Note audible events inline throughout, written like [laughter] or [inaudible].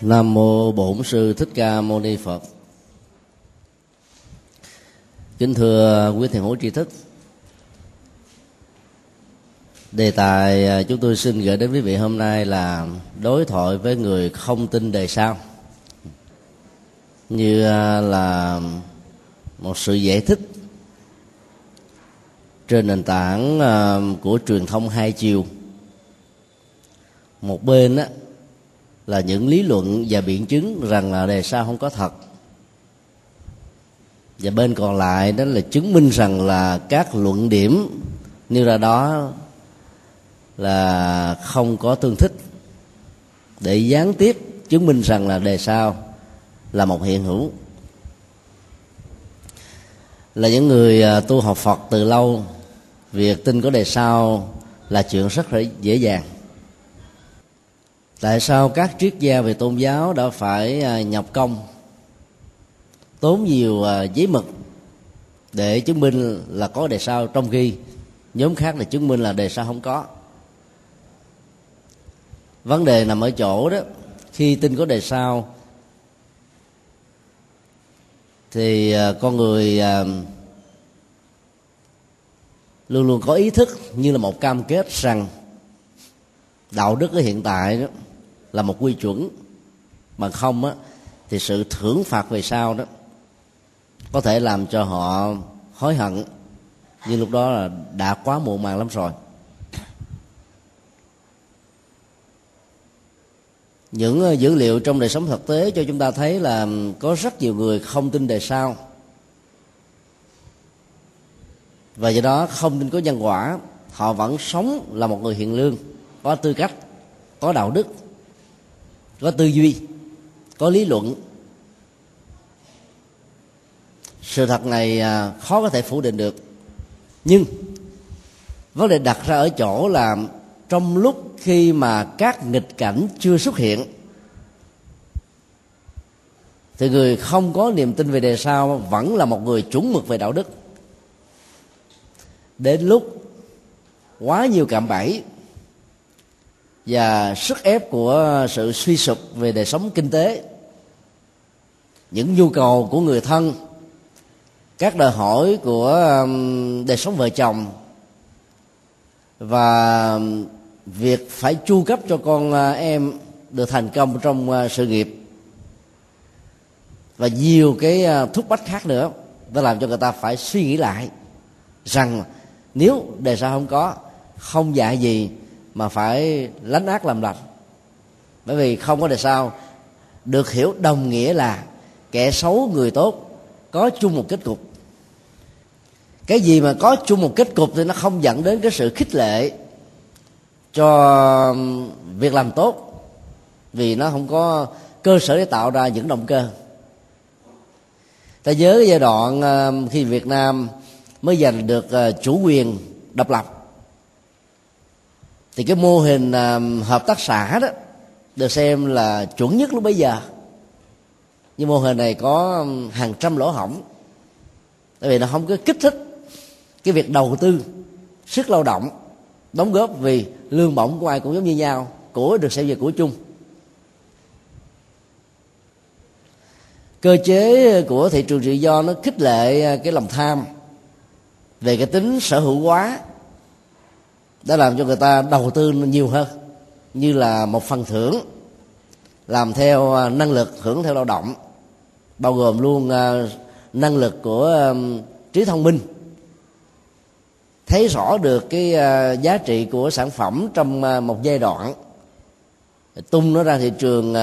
nam mô bổn sư thích ca mâu ni phật. Kính thưa quý thiền hữu tri thức, đề tài à, chúng tôi xin gửi đến quý vị hôm nay là đối thoại với người không tin đề sao như à, là một sự giải thích trên nền tảng à, của truyền thông hai chiều một bên đó là những lý luận và biện chứng rằng là đề sao không có thật. Và bên còn lại đó là chứng minh rằng là các luận điểm nêu ra đó là không có tương thích. Để gián tiếp chứng minh rằng là đề sao là một hiện hữu. Là những người à, tu học Phật từ lâu, việc tin có đề sao là chuyện rất là dễ dàng tại sao các triết gia về tôn giáo đã phải à, nhập công, tốn nhiều à, giấy mực để chứng minh là có đề sao trong khi nhóm khác là chứng minh là đề sao không có. Vấn đề nằm ở chỗ đó, khi tin có đề sao, thì à, con người luôn luôn có ý thức như là một cam kết rằng đạo đức ở hiện tại đó là một quy chuẩn. Mà không á, thì sự thưởng phạt về sau đó có thể làm cho họ hối hận. Nhưng lúc đó là đã quá muộn màng lắm rồi. Những ờ, dữ liệu trong đời sống thực tế cho chúng ta thấy là có rất nhiều người không tin đề sau. Và do đó không tin có nhân quả, họ vẫn sống là một người hiện lương, có tư cách, có đạo đức có tư duy, có lý luận. Sự thật này à, khó có thể phủ định được. Nhưng, vấn đề đặt ra ở chỗ là trong lúc khi mà các nghịch cảnh chưa xuất hiện, thì người không có niềm tin về đề sao vẫn là một người chuẩn mực về đạo đức. Đến lúc quá nhiều cạm bẫy và sức ép của sự suy sụp về đời sống kinh tế. Những nhu cầu của người thân, các đòi hỏi của um, đời sống vợ chồng và việc phải chu cấp cho con uh, em được thành công trong uh, sự nghiệp và nhiều cái uh, thúc bách khác nữa đã làm cho người ta phải suy nghĩ lại rằng nếu đề ra không có, không dạy gì mà phải lánh ác làm lành. Bởi vì không có đề sao được hiểu đồng nghĩa là kẻ xấu người tốt có chung một kết cục. Cái gì mà có chung một kết cục thì nó không dẫn đến cái sự khích lệ cho việc làm tốt, vì nó không có cơ sở để tạo ra những động cơ. Ta nhớ cái giai đoạn ờ, khi việt nam mới giành được ờ, chủ quyền độc lập thì cái mô hình à, hợp tác xã đó được xem là chuẩn nhất lúc bấy giờ. Nhưng mô hình này có hàng trăm lỗ hỏng tại vì nó không có kích thích cái việc đầu tư sức lao động, đóng góp vì lương bổng của ai cũng giống như nhau, của được xem về của chung. Cơ chế của thị trường tự do nó khích lệ à, cái lòng tham về cái tính sở hữu hóa đã làm cho người ta đầu tư nhiều hơn, như là một phần thưởng, làm theo à, năng lực, hưởng theo lao động, bao gồm luôn à, năng lực của à, trí thông minh. Thấy rõ được cái giá trị của sản phẩm trong một giai đoạn, tung nó ra thị trường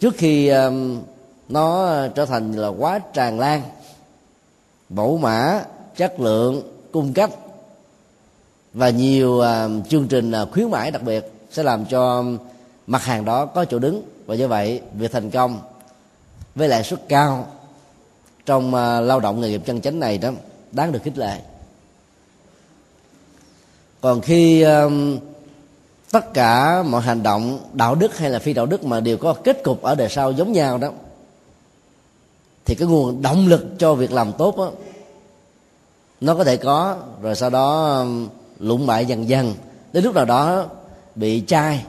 trước khi nó trở thành là quá tràn lan. Mẫu mã, chất lượng, cung cấp và nhiều uh, chương trình uh, khuyến mãi đặc biệt sẽ làm cho mặt hàng đó có chỗ đứng. Và do vậy việc thành công với lãi suất cao trong uh, lao động nghề nghiệp chân chánh này đó đáng được khích lệ. Còn khi uh, tất cả mọi hành động đạo đức hay là phi đạo đức mà đều có kết cục ở đời sau giống nhau đó thì cái nguồn động lực cho việc làm tốt đó, nó có thể có. Rồi sau đó lụng bại dần dần đến lúc nào đó bị chai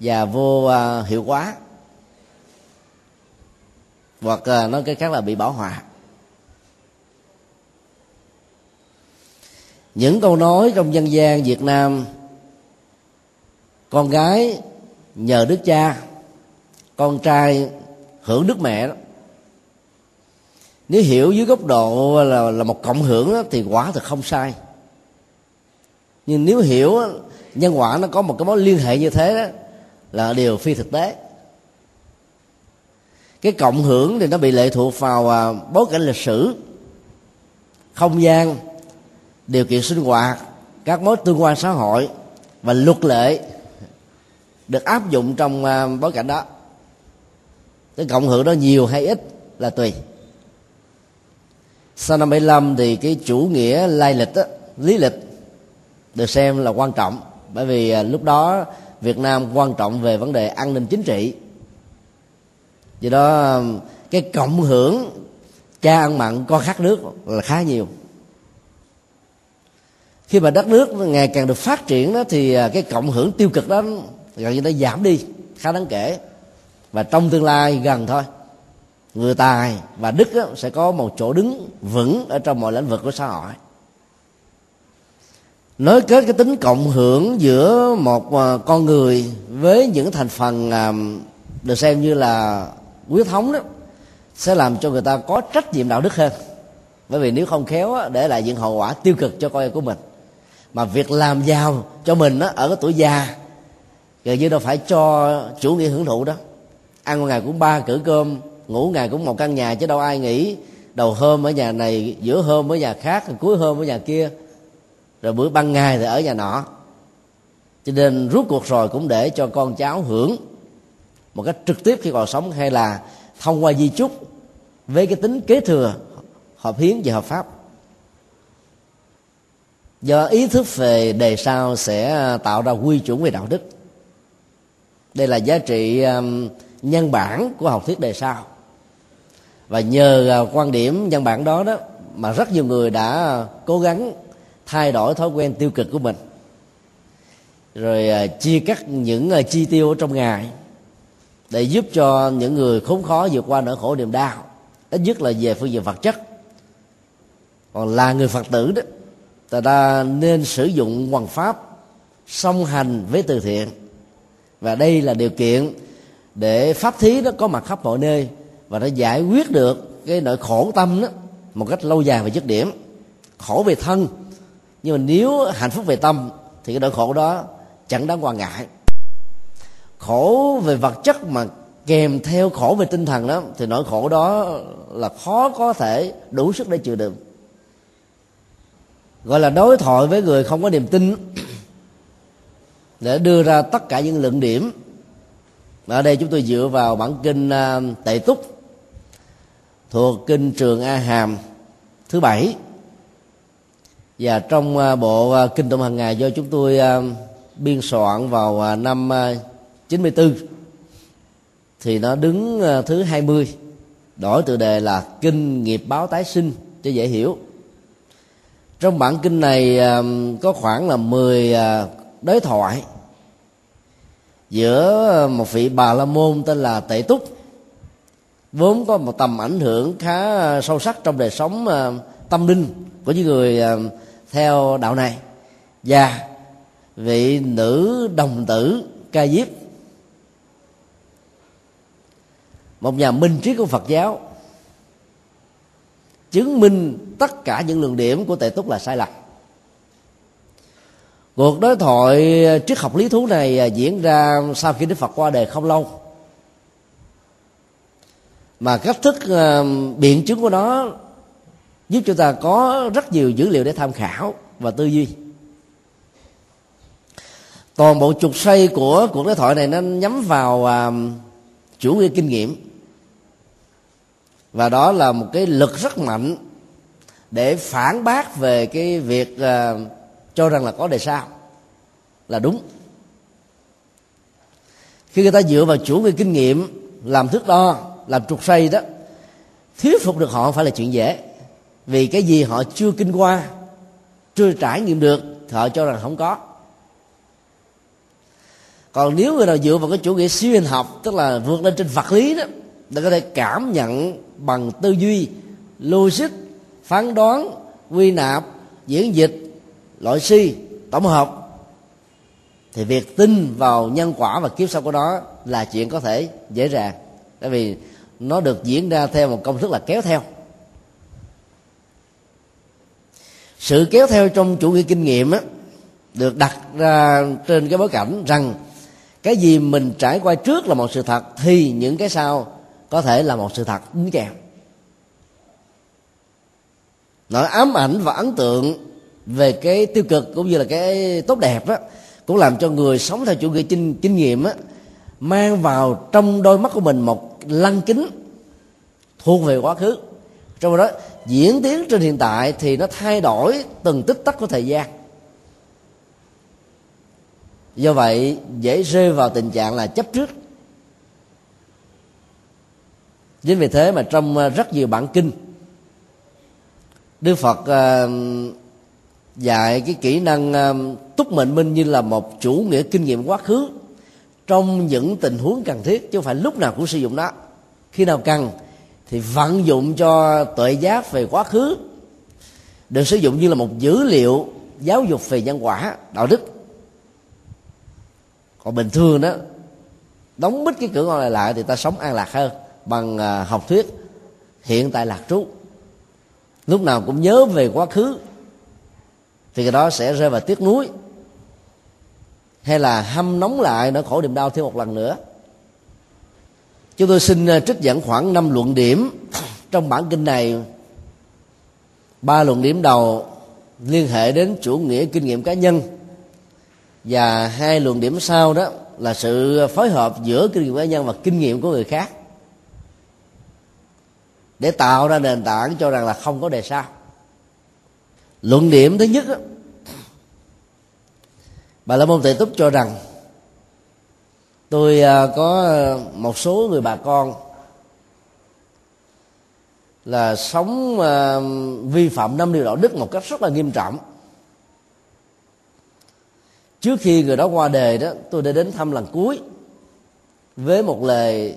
và vô uh, hiệu quả. Hoặc uh, nói cái khác là bị bảo hòa. Những câu nói trong dân gian việt nam con gái nhờ đức cha con trai hưởng đức mẹ đó. Nếu hiểu dưới góc độ là là một cộng hưởng đó, thì quả thật không sai nhưng nếu hiểu nhân quả nó có một cái mối liên hệ như thế đó là điều phi thực tế. Cái cộng hưởng thì nó bị lệ thuộc vào à, bối cảnh lịch sử không gian điều kiện sinh hoạt các mối tương quan xã hội và luật lệ được áp dụng trong à, bối cảnh đó. Cái cộng hưởng đó nhiều hay ít là tùy. Sau năm 75 thì cái chủ nghĩa lai lịch đó, lý lịch được xem là quan trọng, bởi vì à, lúc đó Việt Nam quan trọng về vấn đề an ninh chính trị. Do đó à, cái cộng hưởng cha ăn mặn con khát nước là khá nhiều. Khi mà đất nước ngày càng được phát triển đó, thì à, cái cộng hưởng tiêu cực đó gần như nó giảm đi, khá đáng kể. Và trong tương lai gần thôi người tài và đức sẽ có một chỗ đứng vững ở trong mọi lĩnh vực của xã hội nối kết cái tính cộng hưởng giữa một à, con người với những thành phần à, được xem như là quyết thống đó, sẽ làm cho người ta có trách nhiệm đạo đức hơn. Bởi vì nếu không khéo để lại những hậu quả tiêu cực cho con em của mình. Mà việc làm giàu cho mình ở cái tuổi già, gần như đâu phải cho chủ nghĩa hưởng thụ đó. Ăn một ngày cũng ba cử cơm, ngủ ngày cũng một căn nhà chứ đâu ai nghĩ đầu hôm ở nhà này, giữa hôm ở nhà khác, cuối hôm ở nhà kia rồi bữa ban ngày thì ở nhà nọ. Cho nên rút cuộc rồi cũng để cho con cháu hưởng một cách trực tiếp khi còn sống, hay là thông qua di chúc với cái tính kế thừa hợp hiến và hợp pháp. Do ý thức về đề sau sẽ tạo ra quy chuẩn về đạo đức. Đây là giá trị um, nhân bản của học thuyết đề sau. Và nhờ uh, quan điểm nhân bản đó đó mà rất nhiều người đã cố gắng thay đổi thói quen tiêu cực của mình. Rồi à, chia cắt những à, chi tiêu trong ngày để giúp cho những người khốn khó vượt qua nỗi khổ niềm đau, ít nhất là về phương diện vật chất. Còn là người phật tử đó, ta đã nên sử dụng hoàng pháp, song hành với từ thiện. Và đây là điều kiện để pháp thí nó có mặt khắp mọi nơi và nó giải quyết được cái nỗi khổ tâm đó một cách lâu dài và dứt điểm. Khổ về thân nhưng mà nếu hạnh phúc về tâm, thì cái nỗi khổ đó chẳng đáng quan ngại. Khổ về vật chất mà kèm theo khổ về tinh thần đó, thì nỗi khổ đó là khó có thể đủ sức để chịu đựng. Gọi là đối thoại với người không có niềm tin để đưa ra tất cả những luận điểm. Ở đây chúng tôi dựa vào bản kinh à, tệ túc thuộc kinh trường a hàm thứ bảy và trong à, bộ à, kinh tụng hàng ngày do chúng tôi à, biên soạn vào năm 94 thì nó đứng thứ 20 đổi tựa đề là kinh nghiệp báo tái sinh cho dễ hiểu. Trong bản kinh này có khoảng là 10 đối thoại giữa một vị bà la môn tên là tệ túc. Vốn có một tầm ảnh hưởng khá sâu sắc trong đời sống tâm linh của những người ờ, theo đạo này. Và vị nữ đồng tử ca diếp, một nhà minh triết của phật giáo, chứng minh tất cả những luận điểm của tệ túc là sai lầm. Cuộc đối thoại triết học lý thú này ờ, diễn ra sau khi đức phật qua đời không lâu. Mà cách thức ờ, biện chứng của nó giúp chúng ta có rất nhiều dữ liệu để tham khảo và tư duy. Toàn bộ trục xoay của cuộc đối thoại này nó nhắm vào à, chủ nghĩa kinh nghiệm. Và đó là một cái lực rất mạnh để phản bác về cái việc à, cho rằng là có đề sao. Là đúng. Khi người ta dựa vào chủ nghĩa kinh nghiệm làm thước đo làm trục xây đó thuyết phục được họ phải là chuyện dễ vì cái gì họ chưa kinh qua, chưa trải nghiệm được, thì họ cho rằng không có. Còn nếu người nào dựa vào cái chủ nghĩa siêu hình học, tức là vượt lên trên vật lý đó, để có thể cảm nhận bằng tư duy, logic, phán đoán, quy nạp, diễn dịch, loại suy tổng hợp, thì việc tin vào nhân quả và kiếp sau của đó là chuyện có thể dễ dàng. Tại vì nó được diễn ra theo một công thức là kéo theo. Sự kéo theo trong chủ nghĩa kinh nghiệm á, được đặt ra trên cái bối cảnh rằng cái gì mình trải qua trước là một sự thật thì những cái sau có thể là một sự thật đính kèm. Nỗi ám ảnh và ấn tượng về cái tiêu cực cũng như là cái tốt đẹp á cũng làm cho người sống theo chủ nghĩa kinh, kinh nghiệm á, mang vào trong đôi mắt của mình một lăng kính thuộc về quá khứ. Trong đó diễn tiến trên hiện tại thì nó thay đổi từng tích tắc của thời gian. Do vậy, dễ rơi vào tình trạng là chấp trước. Chính vì thế mà trong ờ, rất nhiều bản kinh, đức phật ờ, dạy cái kỹ năng ờ, túc mệnh minh như là một chủ nghĩa kinh nghiệm quá khứ trong những tình huống cần thiết chứ không phải lúc nào cũng sử dụng nó. Khi nào cần thì vận dụng cho tuệ giác về quá khứ. Được sử dụng như là một dữ liệu giáo dục về nhân quả, đạo đức. Còn bình thường đó, đóng bít cái cửa ngõ này lại thì ta sống an lạc hơn bằng à, học thuyết, hiện tại lạc trú. Lúc nào cũng nhớ về quá khứ, thì cái đó sẽ rơi vào tiếc nuối. Hay là hâm nóng lại nỗi khổ niềm đau thêm một lần nữa chúng tôi xin ờ, trích dẫn khoảng năm luận điểm. Trong bản kinh này ba luận điểm đầu liên hệ đến chủ nghĩa kinh nghiệm cá nhân và hai luận điểm sau đó là sự phối hợp giữa kinh nghiệm cá nhân và kinh nghiệm của người khác để tạo ra nền tảng cho rằng là không có đề sao luận điểm thứ nhất đó, bà la môn tệ túc cho rằng tôi à, có à, một số người bà con là sống à, vi phạm năm điều đạo đức một cách rất là nghiêm trọng. Trước khi người đó qua đời đó, tôi đã đến thăm lần cuối với một lời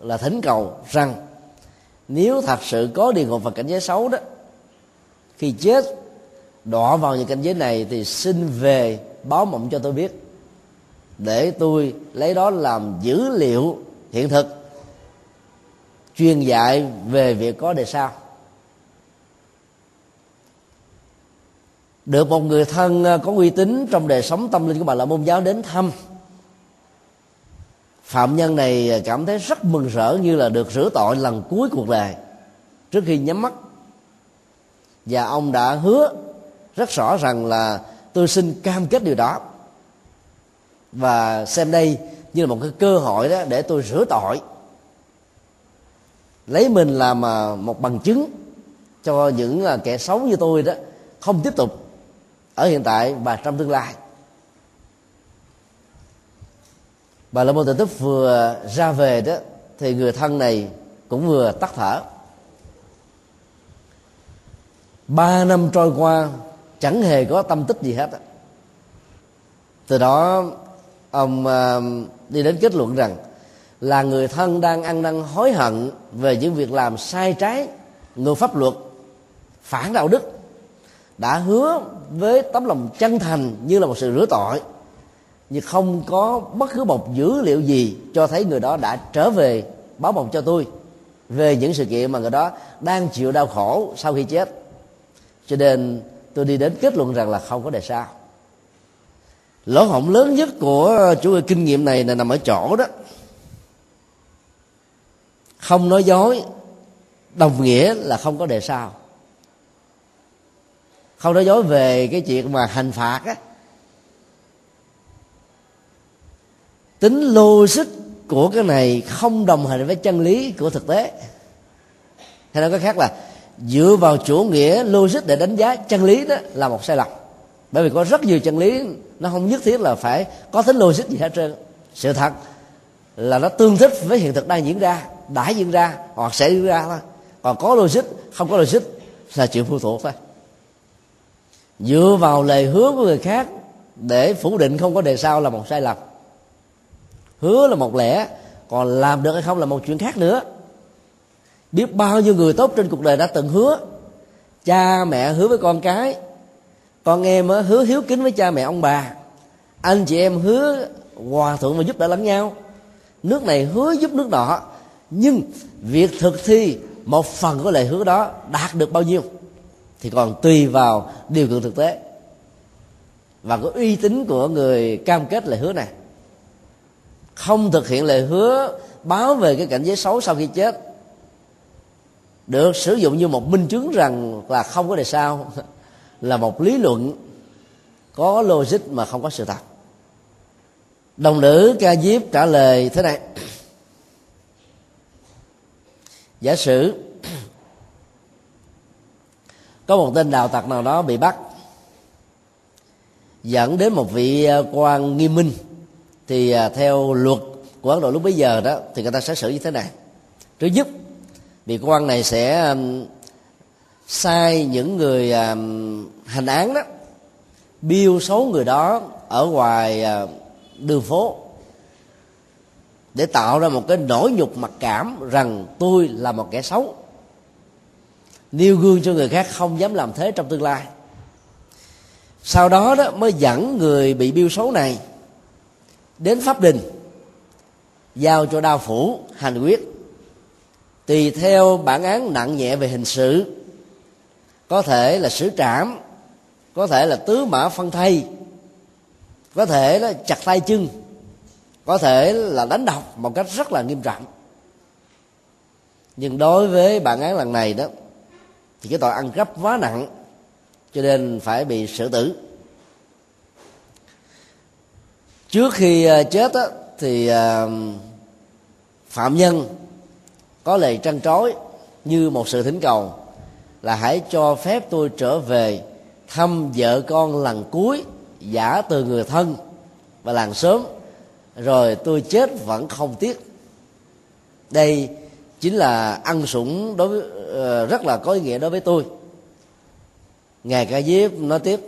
là thỉnh cầu rằng nếu thật sự có địa ngục và cảnh giới xấu đó, khi chết đọa vào những cảnh giới này thì xin về báo mộng cho tôi biết để tôi lấy đó làm dữ liệu hiện thực chuyên dạy về việc có đề sao được một người thân à, có uy tín trong đời sống tâm linh của bà là môn giáo đến thăm. Phạm nhân này à, cảm thấy rất mừng rỡ như là được rửa tội lần cuối cuộc đời trước khi nhắm mắt. Và ông đã hứa rất rõ rằng là tôi xin cam kết điều đó và xem đây như là một cái cơ hội đó để tôi rửa tội. Lấy mình làm à, một bằng chứng cho những à, kẻ xấu như tôi đó không tiếp tục ở hiện tại và trong tương lai. Bà la môn tự túc vừa ra về đó, thì người thân này cũng vừa tắt thở. Ba năm trôi qua, chẳng hề có tâm tích gì hết từ đó ông um, đi đến kết luận rằng là người thân đang ăn năn hối hận về những việc làm sai trái, ngược pháp luật, phản đạo đức, đã hứa với tấm lòng chân thành như là một sự rửa tội, nhưng không có bất cứ một dữ liệu gì cho thấy người đó đã trở về báo mộng cho tôi về những sự kiện mà người đó đang chịu đau khổ sau khi chết. Cho nên tôi đi đến kết luận rằng là không có đề sao lỗ hổng lớn nhất của ờ, chủ kinh nghiệm này là nằm ở chỗ đó. Không nói dối, đồng nghĩa là không có đề sao không nói dối về cái chuyện mà hành phạt á. Tính logic của cái này không đồng hành với chân lý của thực tế. Hay nói cách khác là dựa vào chủ nghĩa logic để đánh giá chân lý đó là một sai lầm bởi vì có rất nhiều chân lý, nó không nhất thiết là phải có tính logic gì hết trơn. Sự thật là nó tương thích với hiện thực đang diễn ra, đã diễn ra, hoặc sẽ diễn ra thôi. Còn có logic, không có logic là chuyện phụ thuộc thôi. Dựa vào lời hứa của người khác để phủ định không có đề sau là một sai lầm. Hứa là một lẽ, còn làm được hay không là một chuyện khác nữa. Biết bao nhiêu người tốt trên cuộc đời đã từng hứa, cha mẹ hứa với con cái con em hứa hiếu kính với cha mẹ ông bà. Anh chị em hứa hòa thuận và giúp đỡ lẫn nhau. Nước này hứa giúp nước nọ, nhưng việc thực thi một phần của lời hứa đó đạt được bao nhiêu thì còn tùy vào điều kiện thực tế và có uy tín của người cam kết lời hứa này. Không thực hiện lời hứa báo về cái cảnh giới xấu sau khi chết, được sử dụng như một minh chứng rằng là không có đời sao [laughs] là một lý luận có logic mà không có sự thật. Đồng nữ ca diếp trả lời thế này. [clears throat] Giả sử, [clears throat] có một tên đào tặc nào đó bị bắt, dẫn đến một vị à, quan nghiêm minh, thì à, theo luật của ấn độ lúc bấy giờ đó, thì người ta sẽ xử như thế này. Thứ nhất, vị quan này sẽ sai những người à, hành án đó, biêu xấu người đó ở ngoài à, đường phố để tạo ra một cái nỗi nhục mặc cảm rằng tôi là một kẻ xấu, nêu gương cho người khác không dám làm thế trong tương lai. Sau đó đó mới dẫn người bị biêu xấu này đến pháp đình, giao cho đao phủ hành quyết tùy theo bản án nặng nhẹ về hình sự có thể là sử trảm có thể là tứ mã phân thây có thể là chặt tay chân có thể là đánh độc một cách rất là nghiêm trọng. Nhưng đối với bản án lần này đó thì cái tội ăn cắp quá nặng cho nên phải bị xử tử. Trước khi à, chết đó, thì à, phạm nhân có lời trăn trối như một sự thỉnh cầu là hãy cho phép tôi trở về thăm vợ con lần cuối, giả từ người thân và làng sớm. Rồi tôi chết vẫn không tiếc. Đây chính là ăn sủng đối với ờ, rất là có ý nghĩa đối với tôi. Ngài ca diếp nói tiếp,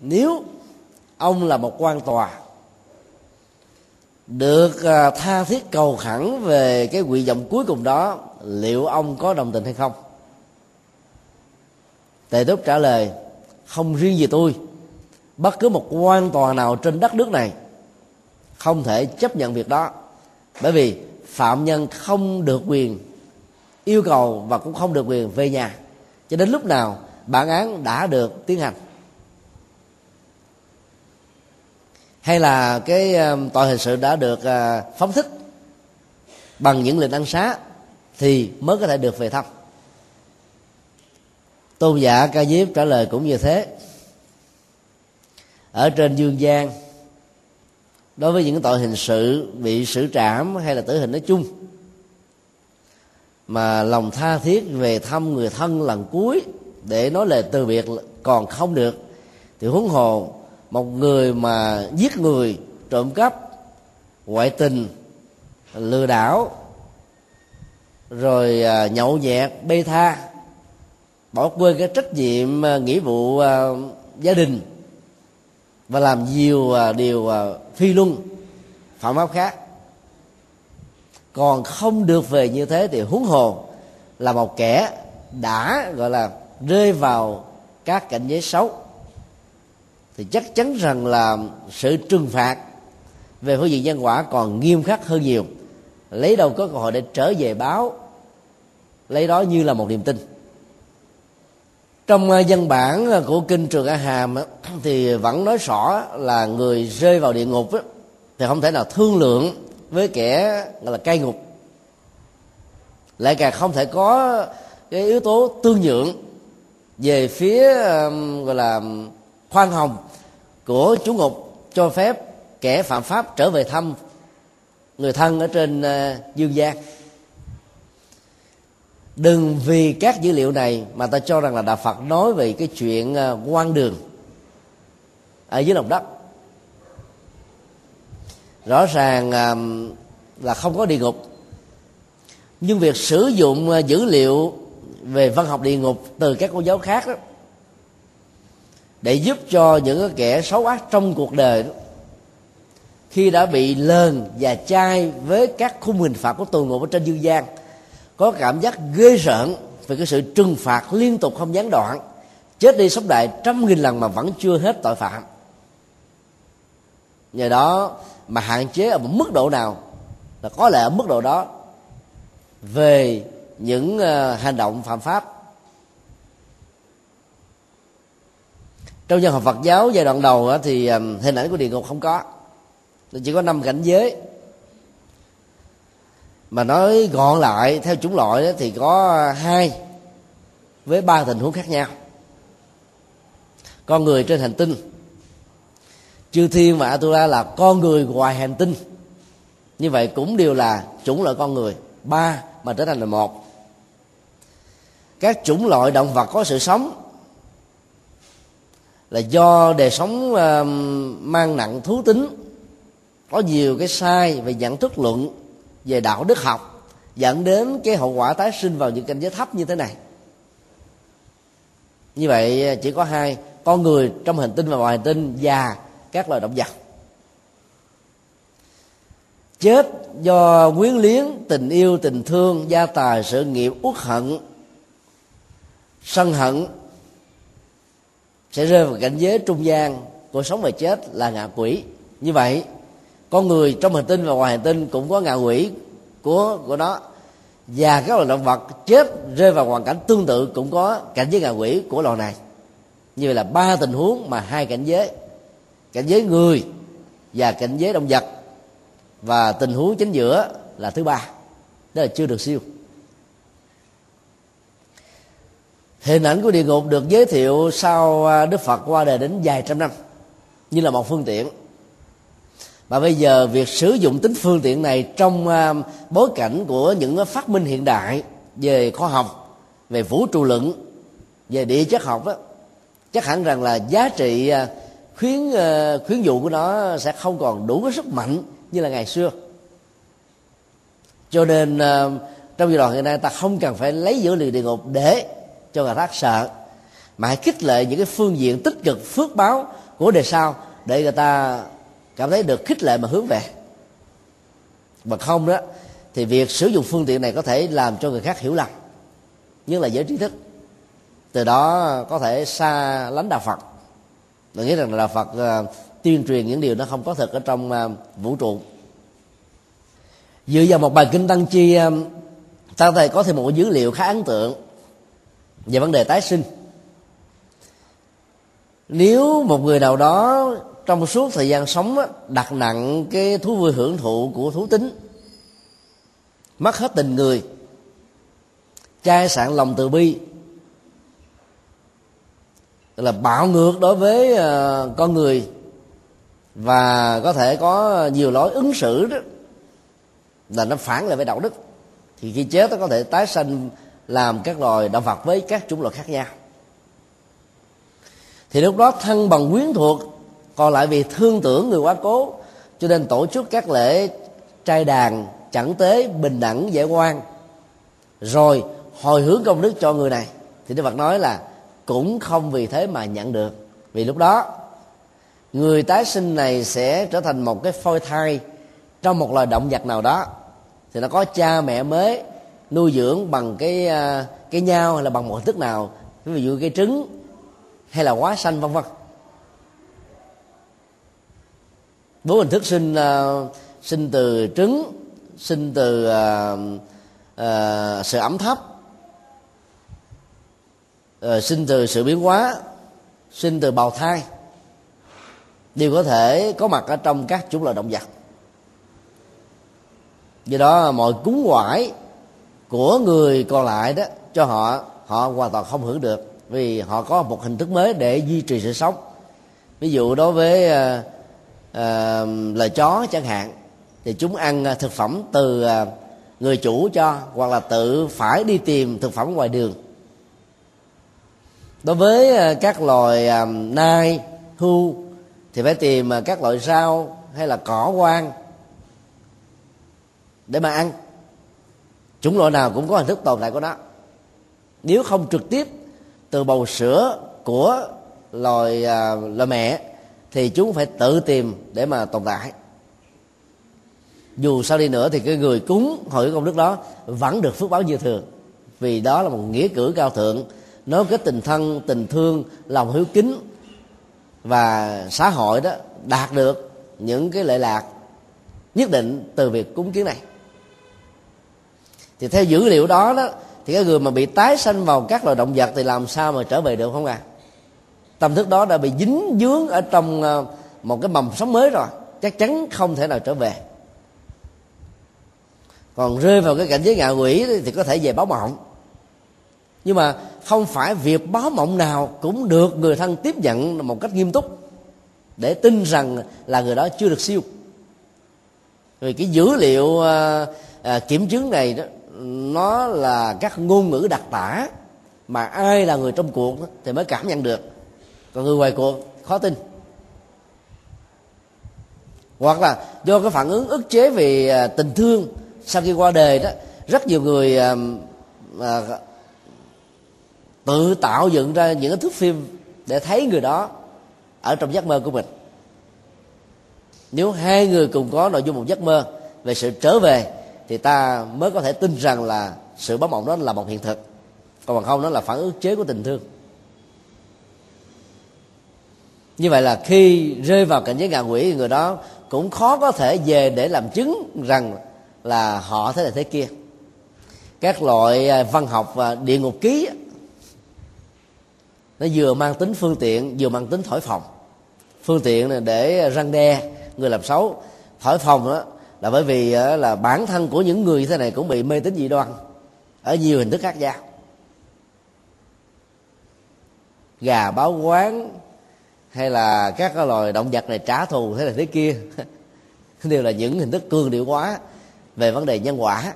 nếu ông là một quan tòa, được ờ, tha thiết cầu khẩn về cái nguyện vọng cuối cùng đó, liệu ông có đồng tình hay không? Tề túc trả lời, không riêng gì tôi, bất cứ một quan tòa nào trên đất nước này không thể chấp nhận việc đó, bởi vì phạm nhân không được quyền yêu cầu và cũng không được quyền về nhà. Cho đến lúc nào bản án đã được tiến hành. Hay là cái um, tòa tội hình sự đã được uh, phóng thích bằng những lệnh ăn xá thì mới có thể được về thăm tôn giả ca diếp trả lời cũng như thế. Ở trên dương gian, đối với những tội hình sự, bị xử trảm hay là tử hình nói chung, mà lòng tha thiết về thăm người thân lần cuối để nói lời từ biệt còn không được, thì huống hồ một người mà giết người, trộm cắp, ngoại tình, lừa đảo, rồi à, nhậu nhẹt, bê tha bỏ quên cái trách nhiệm à, nghĩa vụ à, gia đình và làm nhiều à, điều phi luân, phạm pháp khác. Còn không được về như thế thì huống hồ là một kẻ đã, gọi là, rơi vào các cảnh giới xấu. Thì chắc chắn rằng là sự trừng phạt về phương diện nhân quả còn nghiêm khắc hơn nhiều. Lấy đâu có cơ hội để trở về báo, lấy đó như là một niềm tin trong ờ, văn bản ờ, của kinh trường a hàm [clears throat] thì vẫn nói rõ là người rơi vào địa ngục thì không thể nào thương lượng với kẻ, gọi là, cai ngục. Lại càng không thể có cái yếu tố tương nhượng về phía gọi là, khoan hồng của chủ ngục cho phép kẻ phạm pháp trở về thăm người thân ở trên ờ, dương gian đừng vì các dữ liệu này mà ta cho rằng là đạo phật nói về cái chuyện ờ, quan đường. Ở dưới lòng đất. Rõ ràng ờ, là không có địa ngục. Nhưng việc sử dụng ờ, dữ liệu về văn học địa ngục từ các cô giáo khác đó, để giúp cho những kẻ xấu ác trong cuộc đời khi đã bị lờn và chai với các khung hình phạt của tù ngục ở trên dương gian có cảm giác ghê rợn về cái sự trừng phạt liên tục không gián đoạn. Chết đi sống lại trăm nghìn lần mà vẫn chưa hết tội phạm. Nhờ đó mà hạn chế ở một mức độ nào là có lẽ ở mức độ đó về những uh, hành động phạm pháp. Trong dân học Phật giáo giai đoạn đầu thì ờ, hình ảnh của địa ngục không có. Chỉ có năm cảnh giới mà nói gọn lại theo chủng loại thì có hai với ba tình huống khác nhau. Con người trên hành tinh. Chư thiên và atula là con người ngoài hành tinh. Như vậy cũng đều là chủng loại con người ba mà trở thành là một. Các chủng loại động vật có sự sống là do đời sống uh, mang nặng thú tính có nhiều cái sai về nhận thức luận về đạo đức học, dẫn đến cái hậu quả tái sinh vào những cảnh giới thấp như thế này. Như vậy, chỉ có hai, con người trong hành tinh và ngoài hành tinh và các loài động vật. Chết do quyến liếng tình yêu, tình thương, gia tài, sự nghiệp, uất hận, sân hận sẽ rơi vào cảnh giới trung gian của sống và chết là ngạ quỷ. Như vậy con người trong hành tinh và ngoài hành tinh cũng có ngạ quỷ của của nó và các loài động vật chết, rơi vào hoàn cảnh tương tự cũng có cảnh giới ngạ quỷ của loài này. Như vậy là ba tình huống mà hai cảnh giới cảnh giới người và cảnh giới động vật. Và tình huống chính giữa là thứ ba. Đó là chưa được siêu. Hình ảnh của địa ngục được giới thiệu sau à, đức phật qua đời đến vài trăm năm như là một phương tiện và bây giờ việc sử dụng tính phương tiện này trong à, bối cảnh của những phát minh hiện đại về khoa học về vũ trụ luận về địa chất học đó, chắc hẳn rằng là giá trị à, khuyến à, khuyến dụ của nó sẽ không còn đủ cái sức mạnh như là ngày xưa. Cho nên trong giai đoạn hiện nay ta không cần phải lấy dữ liệu địa ngục để cho người khác sợ mà hãy khích lệ những cái phương diện tích cực phước báo của đời sau để người ta cảm thấy được khích lệ mà hướng về. Mà không đó thì việc sử dụng phương tiện này có thể làm cho người khác hiểu lầm nhưng là giới trí thức. Từ đó có thể xa lánh đạo phật. Tôi nghĩ rằng đạo phật uh, tuyên truyền những điều nó không có thật ở trong uh, vũ trụ. Dựa vào một bài kinh tăng chi uh, ta thầy có thêm một dữ liệu khá ấn tượng về vấn đề tái sinh. Nếu một người nào đó trong suốt thời gian sống đặt nặng cái thú vui hưởng thụ của thú tính, mất hết tình người, chai sạn lòng từ bi là bạo ngược đối với ờ, con người và có thể có nhiều lối ứng xử đó, là nó phản lại với đạo đức. Thì khi chết nó có thể tái sanh làm các loài động vật với các chủng loại khác nhau. Thì lúc đó thân bằng quyến thuộc còn lại vì thương tưởng người quá cố, cho nên tổ chức các lễ trai đàn chẳng tế bình đẳng dễ quan rồi, hồi hướng công đức cho người này, thì đức phật nói là cũng không vì thế mà nhận được. Vì lúc đó, người tái sinh này sẽ trở thành một cái phôi thai trong một loài động vật nào đó. Thì nó có cha mẹ mới, nuôi dưỡng bằng cái à, cái nhau hay là bằng một hình thức nào. Ví dụ cái trứng hay là quá xanh vân vân. Bốn hình thức sinh uh, sinh từ trứng sinh từ uh, uh, sự ẩm thấp uh, sinh từ sự biến hóa sinh từ bào thai. Đều có thể có mặt ở trong các chủng loại động vật. Do đó mọi cúng ngoại của người còn lại đó cho họ họ hoàn toàn không hưởng được vì họ có một hình thức mới để duy trì sự sống. Ví dụ đối với uh, uh, là chó chẳng hạn. Thì chúng ăn à, thực phẩm từ uh, người chủ cho hoặc là tự phải đi tìm thực phẩm ngoài đường. Đối với uh, các loài uh, nai hưu thì phải tìm uh, các loại rau hay là cỏ quan để mà ăn. Chủng loại nào cũng có hình thức tồn tại của nó. Nếu không trực tiếp từ bầu sữa của loài uh, loài mẹ thì chúng phải tự tìm để mà tồn tại. Dù sao đi nữa thì cái người cúng hội công đức đó vẫn được phước báo như thường, vì đó là một nghĩa cử cao thượng, nối kết tình thân, tình thương, lòng hiếu kính và xã hội đó đạt được những cái lệ lạc nhất định từ việc cúng kiến này. Thì theo dữ liệu đó đó, thì cái người mà bị tái sanh vào các loài động vật thì làm sao mà trở về được không à? Tâm thức đó đã bị dính dướng ở trong ờ, một cái mầm sống mới rồi chắc chắn không thể nào trở về. Còn rơi vào cái cảnh giới ngạ quỷ thì có thể về báo mộng. Nhưng mà không phải việc báo mộng nào cũng được người thân tiếp nhận một cách nghiêm túc để tin rằng là người đó chưa được siêu. Vì cái dữ liệu à, à, kiểm chứng này đó nó là các ngôn ngữ đặc tả mà ai là người trong cuộc đó, thì mới cảm nhận được còn người ngoài cuộc khó tin. Hoặc là do cái phản ứng ức chế về à, tình thương sau khi qua đời đó rất nhiều người à, à, tự tạo dựng ra những cái thước phim để thấy người đó ở trong giấc mơ của mình. Nếu hai người cùng có nội dung một giấc mơ về sự trở về thì ta mới có thể tin rằng là sự báo mộng đó là một hiện thực. Còn bằng không nó là phản ứng chế của tình thương như vậy là khi rơi vào cảnh giới ngạ quỷ người đó cũng khó có thể về để làm chứng rằng là họ thế này thế kia. Các loại à, văn học và địa ngục ký nó vừa mang tính phương tiện, vừa mang tính thổi phòng phương tiện là để răng đe người làm xấu. Thổi phòng đó là bởi vì à, là bản thân của những người như thế này cũng bị mê tín dị đoan ở nhiều hình thức khác nhau. Gà báo quán hay là các loài động vật này trả thù thế này thế kia. [laughs] Đều là những hình thức cương điệu hóa về vấn đề nhân quả.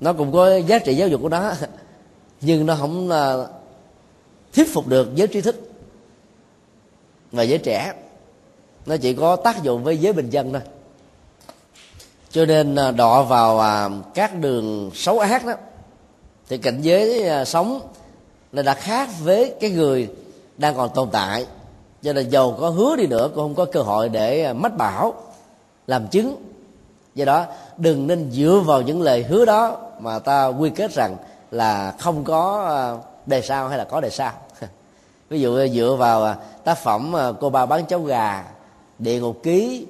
Nó cũng có giá trị giáo dục của nó. [laughs] Nhưng nó không thuyết phục được giới trí thức và giới trẻ. Nó chỉ có tác dụng với giới bình dân thôi. Cho nên à, đọ vào à, các đường xấu ác đó, thì cảnh giới à, sống là đã khác với cái người đang còn tồn tại cho nên giàu có hứa đi nữa, cũng không có cơ hội để à, mách bảo, làm chứng. Do đó, đừng nên dựa vào những lời hứa đó mà ta quy kết rằng là không có à, đề sao hay là có đề sao [laughs] ví dụ dựa vào à, tác phẩm cô ba bán cháo gà, địa ngục ký,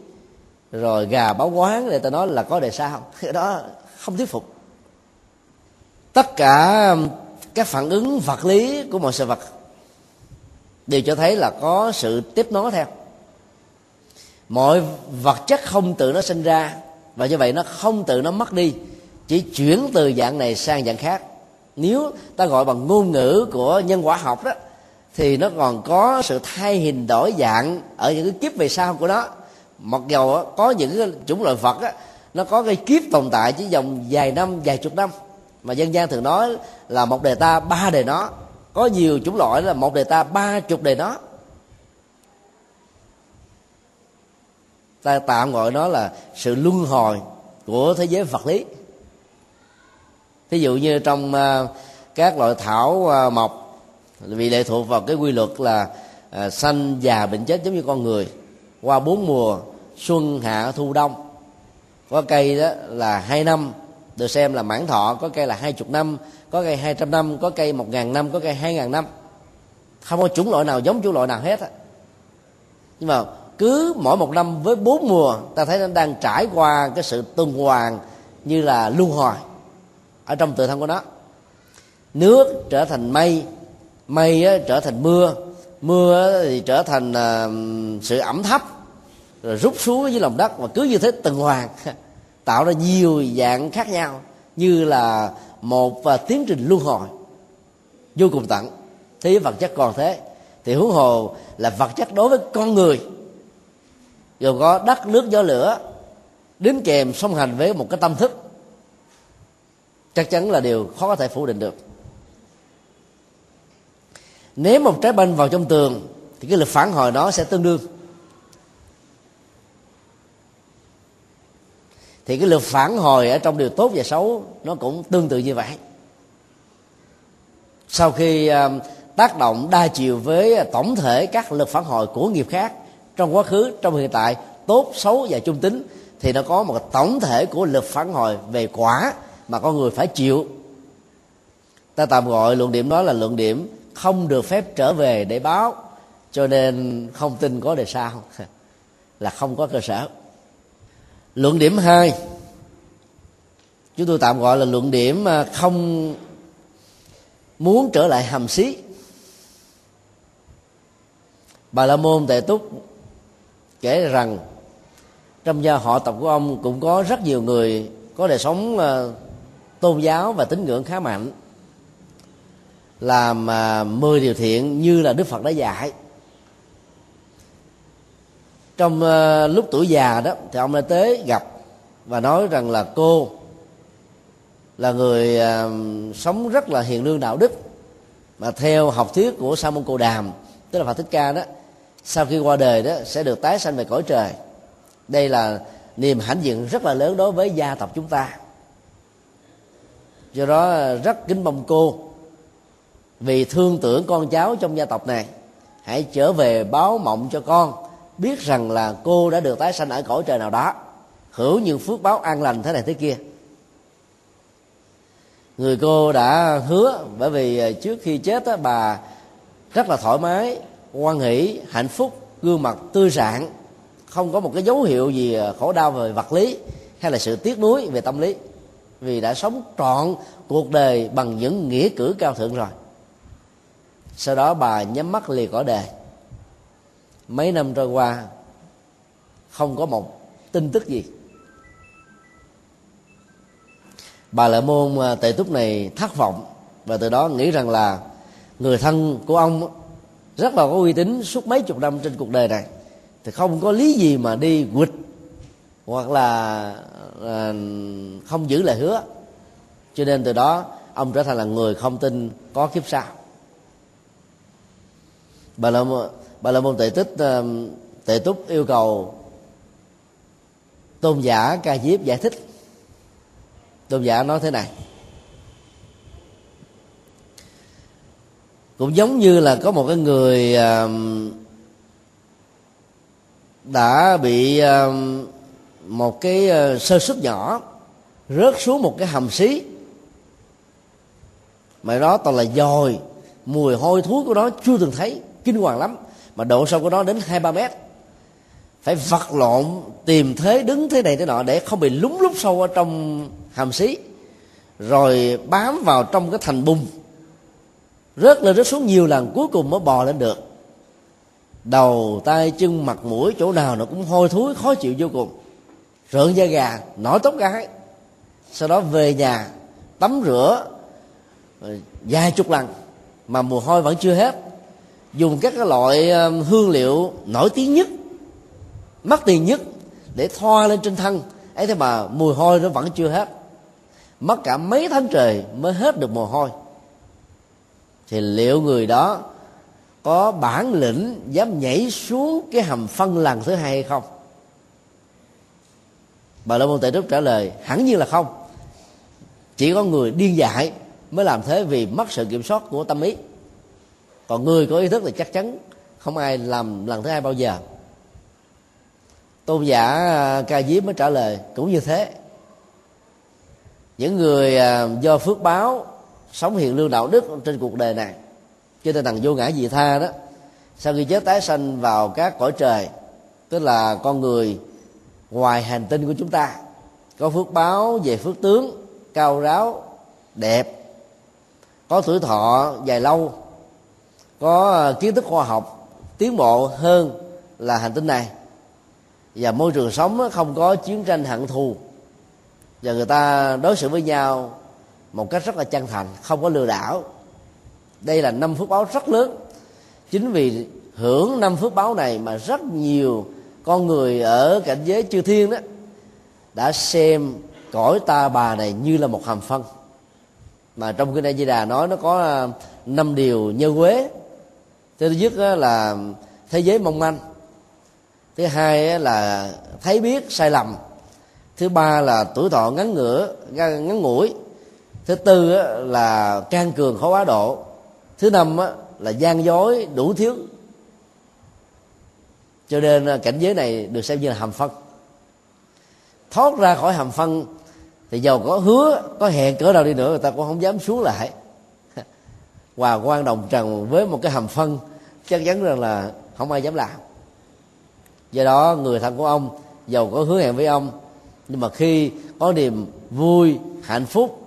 rồi gà báo quán để ta nói là có đề sao [laughs] cái đó không thuyết phục. Tất cả các phản ứng vật lý của mọi sự vật đều cho thấy là có sự tiếp nối theo. Mọi vật chất không tự nó sinh ra và như vậy nó không tự nó mất đi chỉ chuyển từ dạng này sang dạng khác. Nếu ta gọi bằng ngôn ngữ của nhân quả học đó thì nó còn có sự thay hình đổi dạng ở những cái kiếp về sau của nó. Mặc dầu có những cái chủng loại vật á, nó có cái kiếp tồn tại chỉ vòng vài năm vài chục năm. Mà dân gian thường nói là một đề ta ba đề nó có nhiều chủng loại là một đề ta, ba chục đề nó. Ta tạm gọi nó là sự luân hồi của thế giới vật lý. Thí dụ như trong ờ, các loại thảo ờ, mộc, vì lệ thuộc vào cái quy luật là ờ, sanh già bệnh chết giống như con người, qua bốn mùa xuân, hạ, thu, đông. Có cây đó là hai năm được xem là mãn thọ có cây là hai chục năm có cây hai trăm năm có cây một ngàn năm có cây hai ngàn năm. Không có chủng loại nào giống chủng loại nào hết á. Nhưng mà cứ mỗi một năm với bốn mùa ta thấy nó đang trải qua cái sự tuần hoàn như là luân hồi. Ở trong tự thân của nó. Nước trở thành mây mây trở thành mưa mưa thì trở thành uh, sự ẩm thấp rồi rút xuống dưới lòng đất và cứ như thế tuần hoàn. [laughs] tạo ra nhiều dạng khác nhau, như là một à, tiến trình luân hồi, vô cùng tận. Thế giới vật chất còn thế. Thì huống hồ là vật chất đối với con người, gồm có đất, nước, gió, lửa đến kèm song hành với một cái tâm thức. Chắc chắn là điều khó có thể phủ định được. Nếu một trái banh vào trong tường, thì cái lực phản hồi đó sẽ tương đương. Thì cái lực phản hồi ở trong điều tốt và xấu, nó cũng tương tự như vậy. Sau khi ờ, tác động đa chiều với ờ, tổng thể các lực phản hồi của nghiệp khác trong quá khứ, trong hiện tại, tốt, xấu và trung tính, thì nó có một tổng thể của lực phản hồi về quả mà con người phải chịu. Ta tạm gọi luận điểm đó là luận điểm không được phép trở về để báo, cho nên không tin có đề sao, [laughs] là không có cơ sở luận điểm hai. Chúng tôi tạm gọi là luận điểm à, không muốn trở lại hầm xí. Bà la môn tệ túc kể rằng trong gia họ tộc của ông cũng có rất nhiều người có đời sống à, tôn giáo và tín ngưỡng khá mạnh làm à, mười điều thiện như là đức phật đã dạy trong uh, lúc tuổi già đó thì ông đã tới gặp và nói rằng là cô là người uh, sống rất là hiền lương đạo đức mà theo học thuyết của sa môn cồ đàm tức là phật thích ca đó sau khi qua đời đó sẽ được tái sanh về cõi trời. Đây là niềm hãnh diện rất là lớn đối với gia tộc chúng ta. Do đó ờ, rất kính mong cô vì thương tưởng con cháu trong gia tộc này hãy trở về báo mộng cho con biết rằng là cô đã được tái sanh ở cõi trời nào đó. Hưởng những phước báo an lành thế này thế kia. Người cô đã hứa bởi vì à, trước khi chết á, bà rất là thoải mái hoan hỷ hạnh phúc gương mặt tươi rạng không có một cái dấu hiệu gì à, khổ đau về vật lý hay là sự tiếc nuối về tâm lý. Vì đã sống trọn cuộc đời bằng những nghĩa cử cao thượng rồi. Sau đó bà nhắm mắt lìa cõi đời mấy năm trôi qua không có một tin tức gì. Bà lợi môn à, tệ túc này thất vọng và từ đó nghĩ rằng là người thân của ông rất là có uy tín suốt mấy chục năm trên cuộc đời này thì không có lý gì mà đi quỵt hoặc là à, không giữ lời hứa. Cho nên từ đó ông trở thành là người không tin có kiếp sau. Bà la môn bà la môn tệ tích ờ, tệ túc yêu cầu tôn giả ca diếp giải thích. Tôn giả nói thế này. Cũng giống như là có một cái người ờ, đã bị ờ, một cái sơ suất nhỏ rớt xuống một cái hầm xí. Mà đó toàn là dòi, mùi hôi thối của nó chưa từng thấy, kinh hoàng lắm mà độ sâu của nó đến hai, ba mét. Phải vật lộn, tìm thế, đứng thế này thế nọ để không bị lúng lúc sâu ở trong hàm xí. Rồi bám vào trong cái thành bùn. Rớt lên, rớt xuống nhiều lần, cuối cùng mới bò lên được. Đầu tay, chân, mặt, mũi, chỗ nào nó cũng hôi thối, khó chịu vô cùng. Rợn da gà nổi tóc gái. Sau đó về nhà, tắm rửa ờ, vài chục lần. Mà mùi hôi vẫn chưa hết dùng các cái loại um, hương liệu nổi tiếng nhất, mắc tiền nhất để thoa lên trên thân. Ấy thế mà mùi hôi nó vẫn chưa hết. Mất cả mấy tháng trời mới hết được mồ hôi. Thì liệu người đó có bản lĩnh dám nhảy xuống cái hầm phân lần thứ hai hay không? Bà la môn tệ đức trả lời, hẳn nhiên là không. Chỉ có người điên dại mới làm thế vì mất sự kiểm soát của tâm ý còn người có ý thức thì chắc chắn, không ai làm lần thứ hai bao giờ. Tôn giả à, ca diếp mới trả lời, cũng như thế. Những người à, do phước báo sống hiện lương đạo đức trên cuộc đời này, cho nên thằng vô ngã dị tha đó, sau khi chết tái sanh vào các cõi trời, tức là con người ngoài hành tinh của chúng ta, có phước báo về phước tướng cao ráo, đẹp, có tuổi thọ dài lâu có ờ, kiến thức khoa học tiến bộ hơn là hành tinh này. Và môi trường sống không có chiến tranh hận thù. Và người ta đối xử với nhau một cách rất là chân thành, không có lừa đảo. Đây là năm phước báo rất lớn. Chính vì hưởng năm phước báo này mà rất nhiều con người ở cảnh giới chư thiên đó đã xem cõi ta bà này như là một hàm phân. Mà trong kinh A Di Đà nói nó có ờ, năm điều như quế thứ nhất là thế giới mong manh. Thứ hai là thấy biết sai lầm. Thứ ba là tuổi thọ ngắn ngửa, ngắn ngủi. Thứ tư là can cường khó quá độ. Thứ năm là gian dối đủ thiếu cho nên à, cảnh giới này được xem như là hầm phân. Thoát ra khỏi hầm phân thì giàu có hứa, có hẹn cỡ nào đi nữa, người ta cũng không dám xuống lại hòa quan đồng trần với một cái hầm phân chắc chắn rằng là không ai dám làm. Do đó người thân của ông giàu có hứa hẹn với ông. Nhưng mà khi có niềm vui hạnh phúc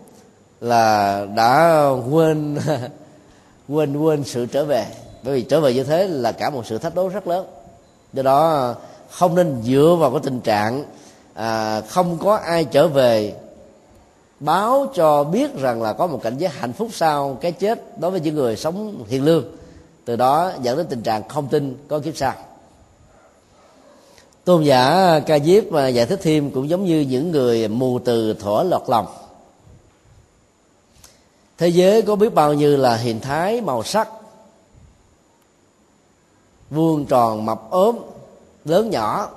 là đã quên [laughs] quên quên sự trở về. Bởi vì trở về như thế là cả một sự thách đố rất lớn. Do đó không nên dựa vào cái tình trạng à, không có ai trở về báo cho biết rằng là có một cảnh giới hạnh phúc sau cái chết đối với những người sống hiền lương. Từ đó dẫn đến tình trạng không tin, có kiếp sau. Tôn giả ca diếp và giải thích thêm cũng giống như những người mù từ thổ lọt lòng. Thế giới có biết bao nhiêu là hình thái màu sắc, vuông tròn mập ốm, lớn nhỏ.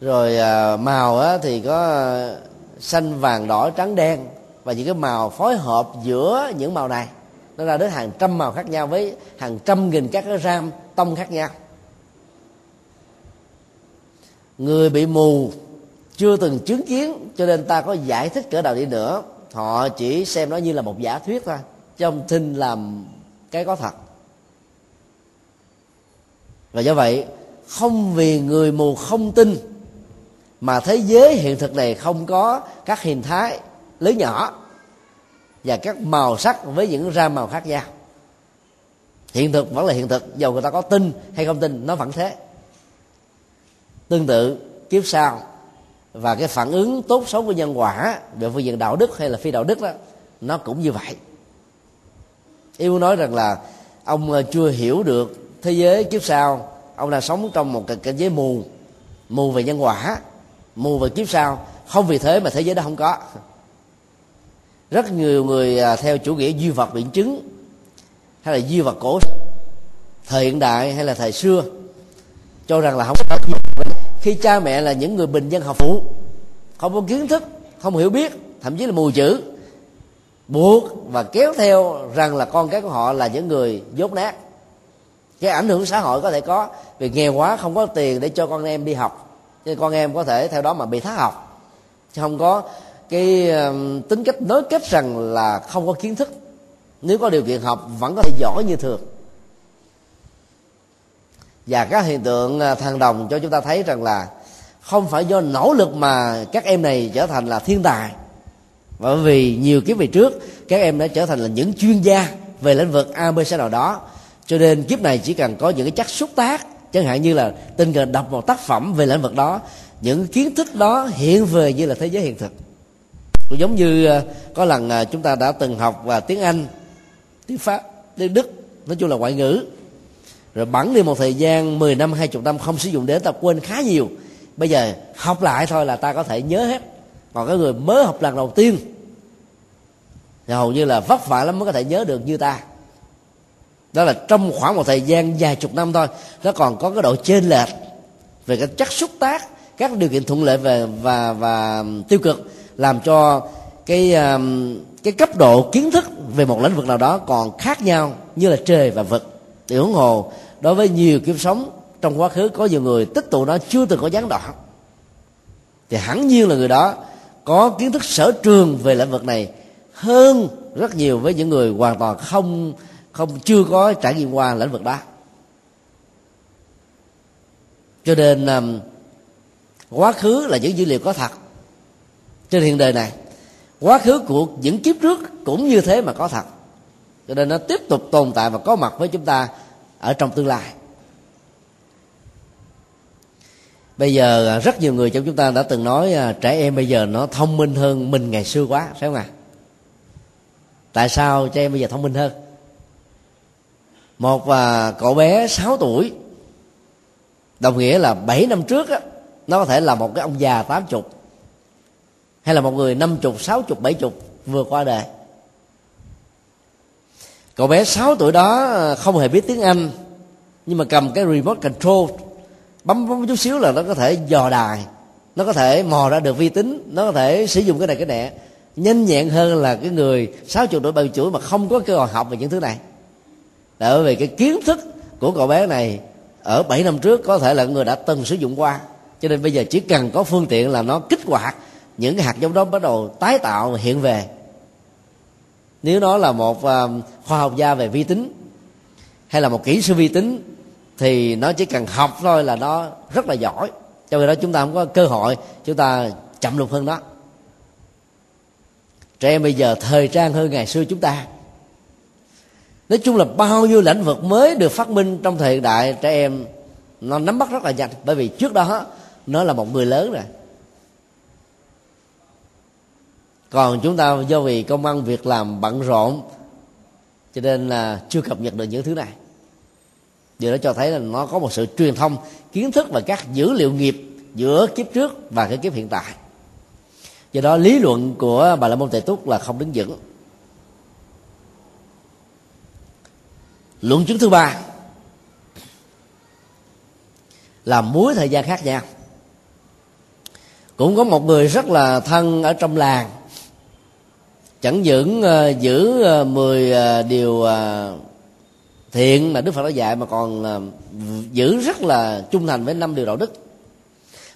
Rồi à, màu thì có xanh, vàng, đỏ, trắng, đen. Và những cái màu phối hợp giữa những màu này, nó ra đến hàng trăm màu khác nhau với hàng trăm nghìn các cái ram tông khác nhau. Người bị mù, chưa từng chứng kiến, cho nên ta có giải thích cỡ nào đi nữa. Họ chỉ xem nó như là một giả thuyết thôi trong tin làm cái có thật. Và do vậy, không vì người mù không tin mà thế giới hiện thực này không có các hình thái lớn nhỏ và các màu sắc với những ra màu khác nhau. Hiện thực vẫn là hiện thực, dầu người ta có tin hay không tin, nó vẫn thế. Tương tự, kiếp sau và cái phản ứng tốt xấu của nhân quả về phương diện đạo đức hay là phi đạo đức đó, nó cũng như vậy. Yêu nói rằng là ông ờ, chưa hiểu được thế giới kiếp sau, ông đang sống trong một cái cảnh giới mù mù về nhân quả mù và kiếp sau. Không vì thế mà thế giới đó không có. Rất nhiều người à, theo chủ nghĩa duy vật biện chứng, hay là duy vật cổ thời hiện đại hay là thời xưa, cho rằng là không có khi cha mẹ là những người bình dân học phụ không có kiến thức, không hiểu biết, thậm chí là mù chữ, buộc và kéo theo rằng là con cái của họ là những người dốt nát. Cái ảnh hưởng xã hội có thể có, vì nghèo quá, không có tiền để cho con em đi học cho con em có thể theo đó mà bị thác học. Chứ không có cái tính cách nối kết rằng là không có kiến thức. Nếu có điều kiện học, vẫn có thể giỏi như thường. Và các hiện tượng thằng thăng đồng cho chúng ta thấy rằng là không phải do nỗ lực mà các em này trở thành là thiên tài. Bởi vì nhiều kiếp về trước, các em đã trở thành là những chuyên gia về lĩnh vực abc nào đó. Cho nên kiếp này chỉ cần có những cái chất xúc tác chẳng hạn như là tình cờ đọc một tác phẩm về lĩnh vực đó, những kiến thức đó hiện về như là thế giới hiện thực. Cũng giống như ờ, có lần ờ, chúng ta đã từng học và tiếng anh, tiếng pháp, tiếng đức, nói chung là ngoại ngữ. Rồi bẵng đi một thời gian 10 năm 20 năm không sử dụng đến ta quên khá nhiều. Bây giờ học lại thôi là ta có thể nhớ hết. Còn cái người mới học lần đầu tiên, thì hầu như là vất vả lắm mới có thể nhớ được như ta đó là trong khoảng một thời gian vài chục năm thôi, nó còn có cái độ chênh lệch về cái chất xúc tác, các điều kiện thuận lợi về và và tiêu cực làm cho cái um, cái cấp độ kiến thức về một lĩnh vực nào đó còn khác nhau như là trời và vực. Thì huống hồ, đối với nhiều kiếp sống, trong quá khứ có nhiều người tích tụ nó chưa từng có gián đoạn. Thì hẳn nhiên là người đó có kiến thức sở trường về lĩnh vực này hơn rất nhiều với những người hoàn toàn không không chưa có trải nghiệm qua lĩnh vực đó. Cho nên um, quá khứ là những dữ liệu có thật trên hiện đời này. Quá khứ của những kiếp trước cũng như thế mà có thật. Cho nên nó tiếp tục tồn tại và có mặt với chúng ta ở trong tương lai. Bây giờ à, rất nhiều người trong chúng ta đã từng nói à, trẻ em bây giờ nó thông minh hơn mình ngày xưa quá phải không ạ? À? tại sao trẻ em bây giờ thông minh hơn? Một và cậu bé 6 tuổi đồng nghĩa là 7 năm trước á, nó có thể là một cái ông già tám chục hay là một người năm chục sáu chục bảy chục vừa qua đời. Cậu bé 6 tuổi đó à, không hề biết tiếng anh nhưng mà cầm cái remote control bấm bấm chút xíu là nó có thể dò đài nó có thể mò ra được vi tính nó có thể sử dụng cái này cái nẹ. Nhanh nhẹn hơn là cái người sáu chục tuổi 70 tuổi mà không có cơ hội học về những thứ này là bởi vì cái kiến thức của cậu bé này ở 7 năm trước có thể là người đã từng sử dụng qua. Cho nên bây giờ chỉ cần có phương tiện là nó kích hoạt những hạt giống đó bắt đầu tái tạo hiện về. Nếu nó là một à, khoa học gia về vi tính hay là một kỹ sư vi tính thì nó chỉ cần học thôi là nó rất là giỏi. Cho nên đó chúng ta không có cơ hội, chúng ta chậm lục hơn đó trẻ em bây giờ thời trang hơn ngày xưa chúng ta nói chung là bao nhiêu lĩnh vực mới được phát minh trong thời hiện đại trẻ em, nó nắm bắt rất là nhanh. Bởi vì trước đó, nó là một người lớn rồi. Còn chúng ta do vì công ăn việc làm bận rộn, cho nên là chưa cập nhật được những thứ này. Điều đó cho thấy là nó có một sự truyền thông, kiến thức và các dữ liệu nghiệp giữa kiếp trước và cái kiếp hiện tại. Do đó, lý luận của bà la môn tề túc là không đứng vững. Luận chứng thứ ba là muối thời gian khác nhau. Cũng có một người rất là thân ở trong làng chẳng những uh, giữ uh, 10 uh, điều uh, thiện mà đức phật đã dạy mà còn uh, giữ rất là trung thành với năm điều đạo đức.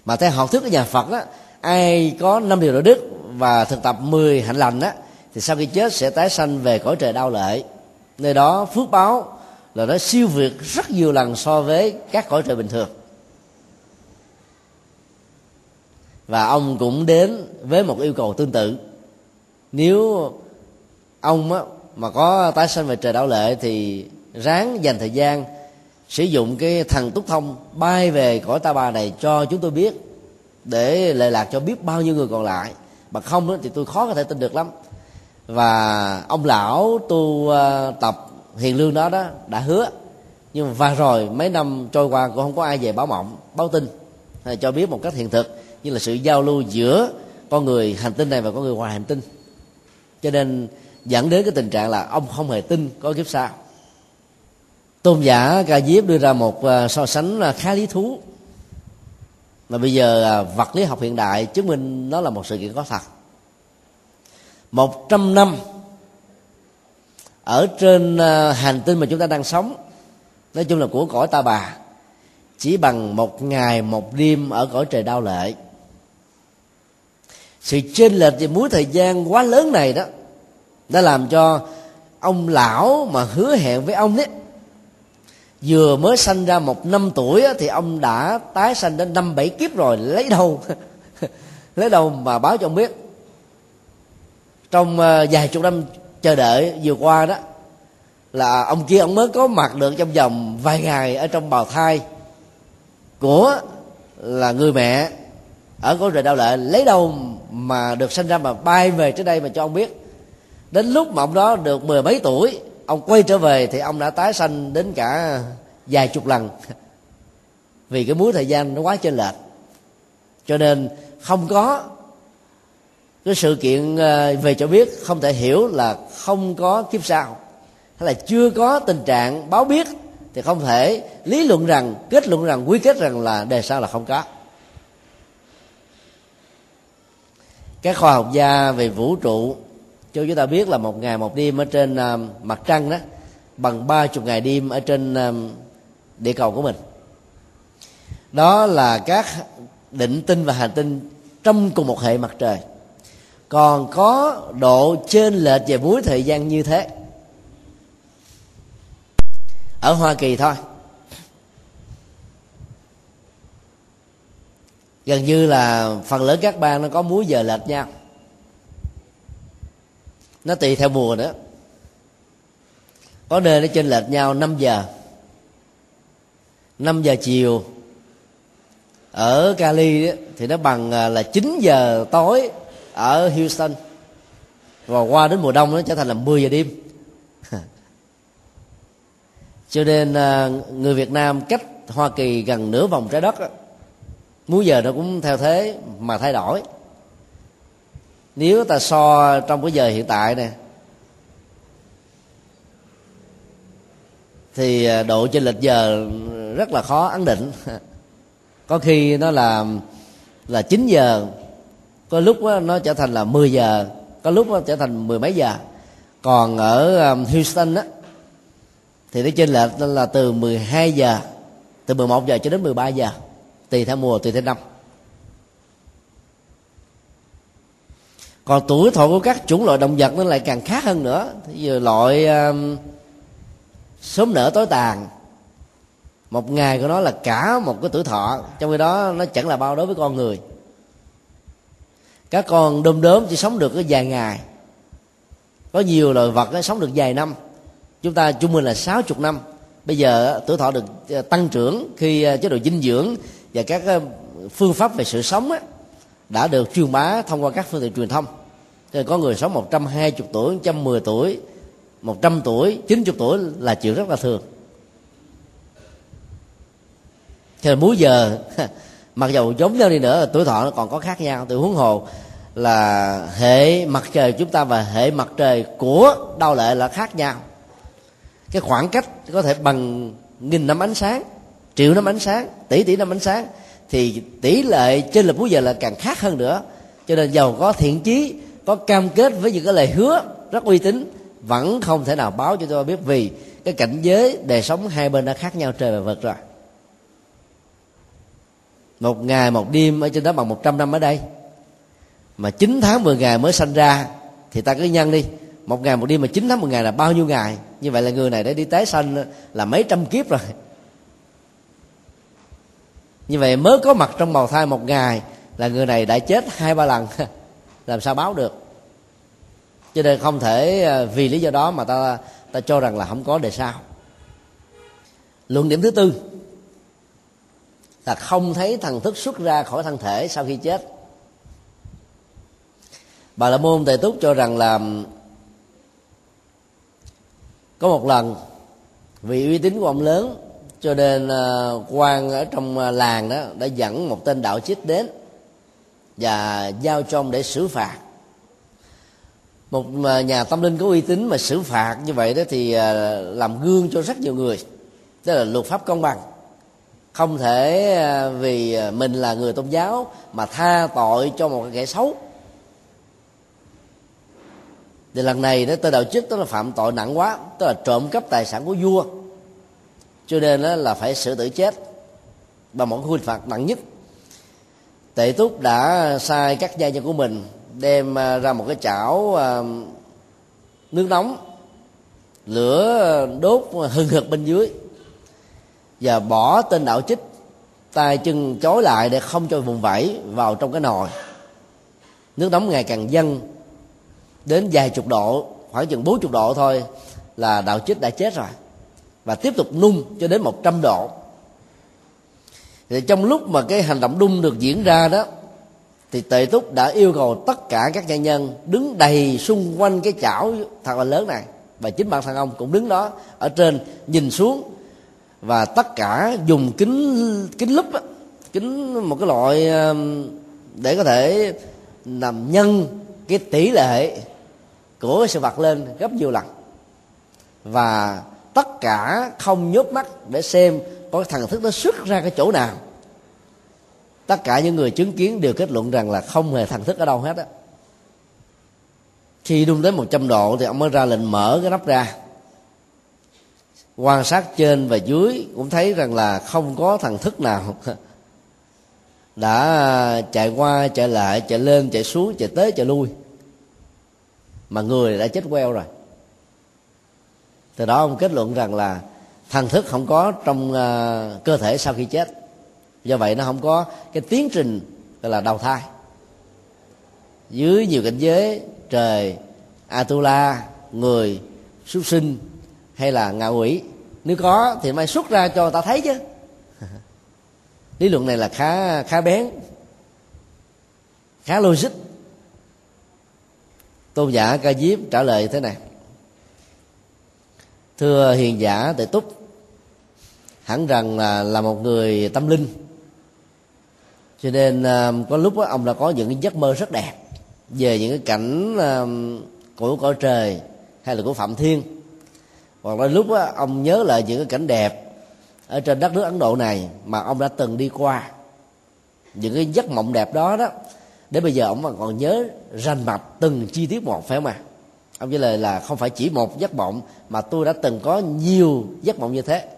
Mà theo học thuyết của nhà phật á ai có năm điều đạo đức và thực tập 10 hạnh lành á thì sau khi chết sẽ tái sanh về cõi trời đau lệ. Nơi đó phước báo là nó siêu việt rất nhiều lần so với các cõi trời bình thường. Và ông cũng đến với một yêu cầu tương tự. Nếu ông á, mà có tái sanh về trời đạo lệ thì ráng dành thời gian sử dụng cái thần túc thông bay về cõi ta bà này cho chúng tôi biết để lệ lạc cho biết bao nhiêu người còn lại. Mà không thì tôi khó có thể tin được lắm. Và ông lão tu à, tập hiền lương đó đó đã hứa. Nhưng mà và rồi, mấy năm trôi qua cũng không có ai về báo mộng, báo tin. Hay cho biết một cách hiện thực, như là sự giao lưu giữa con người hành tinh này và con người ngoài hành tinh. Cho nên dẫn đến cái tình trạng là ông không hề tin có kiếp sau. Tôn giả ca diếp đưa ra một à, so sánh à, khá lý thú. Mà bây giờ à, vật lý học hiện đại chứng minh nó là một sự kiện có thật. Một trăm năm ở trên à, hành tinh mà chúng ta đang sống, nói chung là của cõi ta bà, chỉ bằng một ngày, một đêm ở cõi trời đau lệ. Sự chênh lệch về múi thời gian quá lớn này đó, đã làm cho ông lão mà hứa hẹn với ông đấy vừa mới sanh ra một năm tuổi thì ông đã tái sanh đến năm bảy kiếp rồi, lấy đâu [laughs] lấy đâu mà báo cho ông biết. Trong à, vài chục năm chờ đợi vừa qua đó, là ông kia ông mới có mặt được trong vòng vài ngày ở trong bào thai của là người mẹ ở cõi trời đau lệ. Lấy đâu mà được sinh ra mà bay về tới đây mà cho ông biết. Đến lúc mà ông đó được mười mấy tuổi, ông quay trở về thì ông đã tái sanh đến cả vài chục lần. [laughs] Vì cái múi thời gian nó quá chênh lệch. Cho nên không có cái sự kiện ờ, về cho biết không thể hiểu là không có kiếp sau, hay là chưa có tình trạng báo biết thì không thể lý luận rằng, kết luận rằng, quy kết rằng là đề sau là không có. Các khoa học gia về vũ trụ, cho chúng ta biết là một ngày một đêm ở trên ờ, mặt trăng đó, bằng ba chục ngày đêm ở trên ờ, địa cầu của mình. Đó là các định tinh và hành tinh trong cùng một hệ mặt trời còn có độ trên lệch về múi thời gian như thế. Ở hoa kỳ thôi. Gần như là phần lớn các bang nó có múi giờ lệch nhau. Nó tùy theo mùa nữa. Có nơi nó trên lệch nhau 5 giờ. 5 giờ chiều. Ở Cali thì nó bằng à, là 9 giờ tối ở Houston. Và qua đến mùa đông nó trở thành là 10 giờ đêm. [laughs] Cho nên à, người Việt Nam cách Hoa Kỳ gần nửa vòng trái đất múi giờ nó cũng theo thế mà thay đổi. Nếu ta so trong cái giờ hiện tại này thì à, độ chênh lệch giờ rất là khó ấn định. [laughs] Có khi nó là là 9 giờ có lúc nó trở thành là 10 giờ có lúc nó trở thành mười mấy giờ. Còn ở um, Houston á thì nó trên lệch là từ 12 giờ từ 11 giờ cho đến 13 giờ tùy theo mùa tùy theo năm. Còn tuổi thọ của các chủng loại động vật nó lại càng khác hơn nữa. Thì giờ loại um, sớm nở tối tàn một ngày của nó là cả một cái tuổi thọ trong khi đó nó chẳng là bao đối với con người các con đom đóm chỉ sống được cái vài ngày. Có nhiều loài vật sống được vài năm. Chúng ta trung bình là sáu chục năm. Bây giờ tuổi thọ được ờ, tăng trưởng khi ờ, chế độ dinh dưỡng và các ờ, phương pháp về sự sống đã được truyền bá thông qua các phương tiện truyền thông. Thì có người sống 120 tuổi 110 tuổi 100 tuổi 90 tuổi là chuyện rất là thường. Thì múi giờ [laughs] mặc dù giống nhau đi nữa, tuổi thọ nó còn có khác nhau. Từ huống hồ là hệ mặt trời chúng ta và hệ mặt trời của đau lệ là khác nhau. Cái khoảng cách có thể bằng nghìn năm ánh sáng, triệu năm ánh sáng, tỷ tỷ năm ánh sáng, thì tỷ lệ trên lệch múi giờ là càng khác hơn nữa. Cho nên giàu có thiện chí, có cam kết với những cái lời hứa rất uy tín, vẫn không thể nào báo cho tôi biết vì cái cảnh giới đời sống hai bên đã khác nhau trời và vật rồi một ngày, một đêm ở trên đó bằng một trăm năm ở đây. Mà 9 tháng 10 ngày mới sanh ra, thì ta cứ nhân đi. Một ngày, một đêm mà 9 tháng 10 ngày là bao nhiêu ngày? Như vậy là người này đã đi tái sanh là mấy trăm kiếp rồi. Như vậy mới có mặt trong bào thai một ngày là người này đã chết hai ba lần. [laughs] Làm sao báo được? Cho nên không thể à, vì lý do đó mà ta ta cho rằng là không có đề sao. Luận điểm thứ tư là không thấy thần thức xuất ra khỏi thân thể sau khi chết. Bà la môn tề túc cho rằng là có một lần, vì uy tín của ông lớn, cho nên ờ, quan ở trong ờ, làng đó đã dẫn một tên đạo chích đến và giao cho ông để xử phạt. Một ờ, nhà tâm linh có uy tín mà xử phạt như vậy đó thì làm gương cho rất nhiều người tức là luật pháp công bằng không thể à, vì à, mình là người tôn giáo mà tha tội cho một kẻ xấu. Thì lần này đó, tôi đạo chức tức là phạm tội nặng quá, tức là trộm cắp tài sản của vua. Cho nên đó là phải xử tử chết bằng một hình phạt nặng nhất. Tệ túc đã sai các gia nhân của mình đem à, ra một cái chảo nước nóng, lửa đốt hừng hực bên dưới và bỏ tên đạo chích tay chân chối lại để không cho vùng vẫy vào trong cái nồi. Nước nóng ngày càng dâng, đến vài chục độ, khoảng chừng bốn chục độ thôi là đạo chích đã chết rồi và tiếp tục nung cho đến một trăm độ. Thì trong lúc mà cái hành động đun được diễn ra đó, thì tệ túc đã yêu cầu tất cả các nhân nhân đứng đầy xung quanh cái chảo thật là lớn này và chính bản thân ông cũng đứng đó ở trên nhìn xuống và tất cả dùng kính kính lúp kính một cái loại um, để có thể làm nhân cái tỷ lệ của sự vật lên gấp nhiều lần. Và tất cả không nhốt mắt để xem có thần thức nó xuất ra cái chỗ nào. Tất cả những người chứng kiến đều kết luận rằng là không hề thần thức ở đâu hết á. Khi đun tới 100 độ thì ông mới ra lệnh mở cái nắp ra quan sát trên và dưới cũng thấy rằng là không có thằng thức nào. [laughs] Đã chạy qua chạy lại chạy lên chạy xuống chạy tới chạy lui. Mà người đã chết queo rồi. Từ đó ông kết luận rằng là thần thức không có trong uh, cơ thể sau khi chết. Do vậy nó không có cái tiến trình gọi là đầu thai. Dưới nhiều cảnh giới trời atula người súc sinh hay là ngạ quỷ. Nếu có thì mai xuất ra cho ta thấy chứ. [laughs] Lý luận này là khá khá bén khá logic. Tôn giả ca diếp trả lời thế này. Thưa hiền giả tự túc hẳn rằng là là một người tâm linh. Cho nên um, có lúc đó, ông đã có những cái giấc mơ rất đẹp về những cái cảnh um, của cõi trời hay là của phạm thiên hoặc là lúc đó, ông nhớ lại những cái cảnh đẹp ở trên đất nước ấn độ này mà ông đã từng đi qua. Những cái giấc mộng đẹp đó đó để bây giờ ông còn nhớ rành mạch từng chi tiết một phải không ạ? Ông trả lời là không phải chỉ một giấc mộng mà tôi đã từng có nhiều giấc mộng như thế.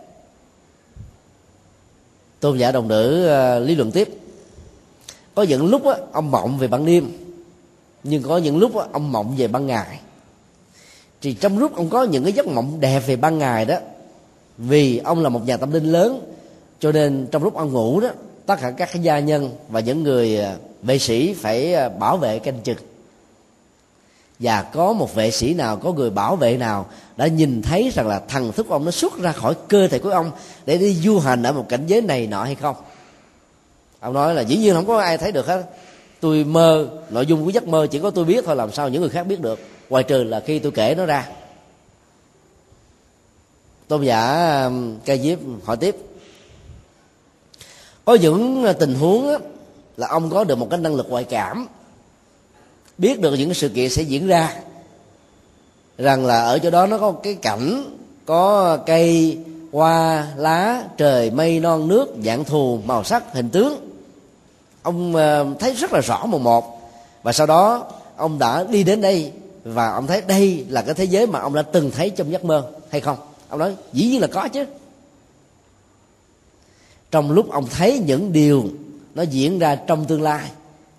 Tôn giả đồng nữ uh, lý luận tiếp. Có những lúc á, ông mộng về ban đêm nhưng có những lúc á, ông mộng về ban ngày thì trong lúc ông có những cái giấc mộng đẹp về ban ngày đó, vì ông là một nhà tâm linh lớn, cho nên trong lúc ông ngủ đó, tất cả các gia nhân và những người à, vệ sĩ phải à, bảo vệ canh chừng. Và có một vệ sĩ nào, có người bảo vệ nào đã nhìn thấy rằng là thần thức ông nó xuất ra khỏi cơ thể của ông để đi du hành ở một cảnh giới này nọ hay không? Ông nói là dĩ nhiên không có ai thấy được hết. Tôi mơ, nội dung của giấc mơ chỉ có tôi biết thôi, làm sao những người khác biết được? Ngoài trừ là khi tôi kể nó ra. Tôn giả um, ca diếp hỏi tiếp. Có những tình huống đó, là ông có được một cái năng lực ngoại cảm biết được những sự kiện sẽ diễn ra rằng là ở chỗ đó nó có cái cảnh có cây hoa lá trời mây non nước dạng thù màu sắc hình tướng. Ông um, thấy rất là rõ một một và sau đó ông đã đi đến đây và ông thấy đây là cái thế giới mà ông đã từng thấy trong giấc mơ, hay không? Ông nói, dĩ nhiên là có chứ. Trong lúc ông thấy những điều nó diễn ra trong tương lai,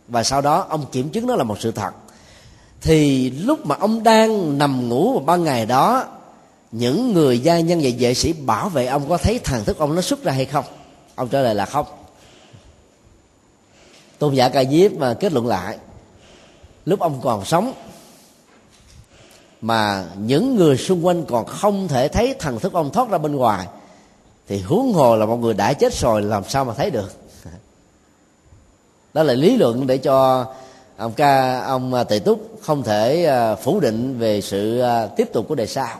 và sau đó ông kiểm chứng nó là một sự thật, thì lúc mà ông đang nằm ngủ vào ban ngày đó, những người gia nhân và vệ sĩ bảo vệ ông có thấy thần thức ông nó xuất ra hay không? Ông trả lời là không. Tôn giả ca diếp mà kết luận lại, lúc ông còn sống mà những người xung quanh còn không thể thấy thần thức ông thoát ra bên ngoài. Thì huống hồ là một người đã chết rồi, làm sao mà thấy được? [laughs] Đó là lý luận để cho ông ca, ông à, tề túc không thể à, phủ định về sự à, tiếp tục của đề sao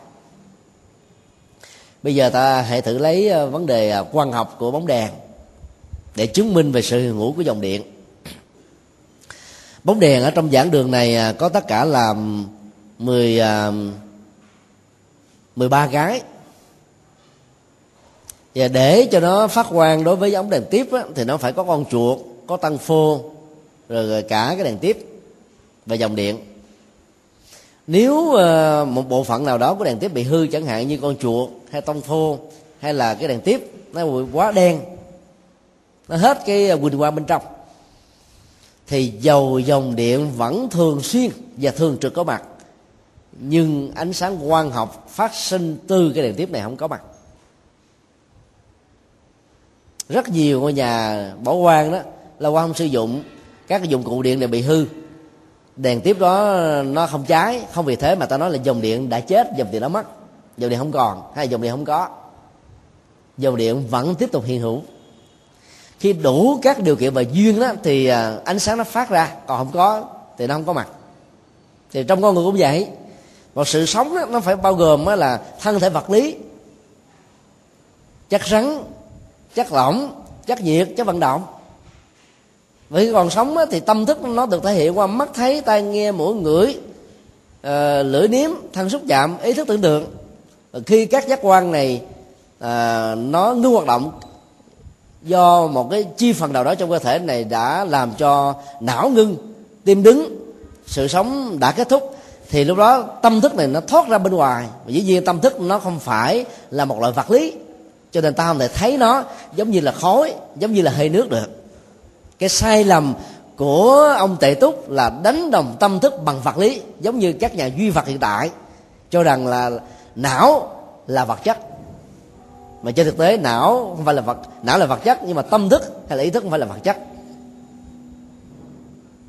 bây giờ ta hãy thử lấy vấn đề quan học của bóng đèn để chứng minh về sự hiện hữu của dòng điện. [clears throat] Bóng đèn ở trong giảng đường này có tất cả là 10 13 cái và để cho nó phát quang đối với ống đèn tiếp á, thì nó phải có con chuột có tăng phô rồi cả cái đèn tiếp và dòng điện. Nếu uh, một bộ phận nào đó của đèn tiếp bị hư chẳng hạn như con chuột hay tông phô hay là cái đèn tiếp nó bị quá đen nó hết cái à, quỳnh quang bên trong thì dầu dòng điện vẫn thường xuyên và thường trực có mặt nhưng ánh sáng quang học phát sinh từ cái đèn tiếp này không có mặt. Rất nhiều ngôi nhà bỏ quang đó là quang không sử dụng, các cái dụng cụ điện này bị hư. Đèn tiếp đó nó không cháy, không vì thế mà ta nói là dòng điện đã chết, dòng điện đã mất. Dòng điện không còn hay dòng điện không có. Dòng điện vẫn tiếp tục hiện hữu. Khi đủ các điều kiện và duyên đó thì à, ánh sáng nó phát ra, còn không có thì nó không có mặt. Thì trong con người cũng vậy và sự sống đó, nó phải bao gồm là thân thể vật lý. Chất rắn chất lỏng chất nhiệt chất vận động. Vì còn sống thì tâm thức nó được thể hiện qua mắt thấy tai nghe mũi ngửi uh, lưỡi nếm thân xúc chạm ý thức tưởng tượng. Và khi các giác quan này uh, nó ngưng hoạt động do một cái chi phần nào đó trong cơ thể này đã làm cho não ngưng tim đứng sự sống đã kết thúc thì lúc đó tâm thức này nó thoát ra bên ngoài. Và dĩ nhiên tâm thức nó không phải là một loại vật lý. Cho nên ta không thể thấy nó giống như là khói, giống như là hơi nước được. Cái sai lầm của ông tệ túc là đánh đồng tâm thức bằng vật lý, giống như các nhà duy vật hiện tại, cho rằng là não là vật chất. Mà trên thực tế, não không phải là vật, não là vật chất, nhưng mà tâm thức hay là ý thức không phải là vật chất.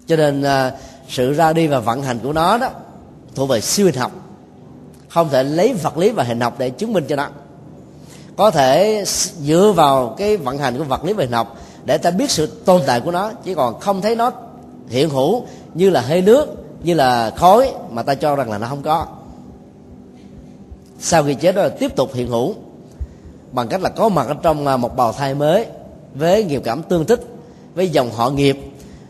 Cho nên à, sự ra đi và vận hành của nó đó thuộc về siêu hình học. Không thể lấy vật lý và hình học để chứng minh cho nó. Có thể dựa vào cái vận hành của vật lý và hình học để ta biết sự tồn tại của nó, chứ còn không thấy nó hiện hữu như là hơi nước, như là khói mà ta cho rằng là nó không có. Sau khi chết đó là tiếp tục hiện hữu bằng cách là có mặt ở trong à, một bào thai mới với nghiệp cảm tương thích với dòng họ nghiệp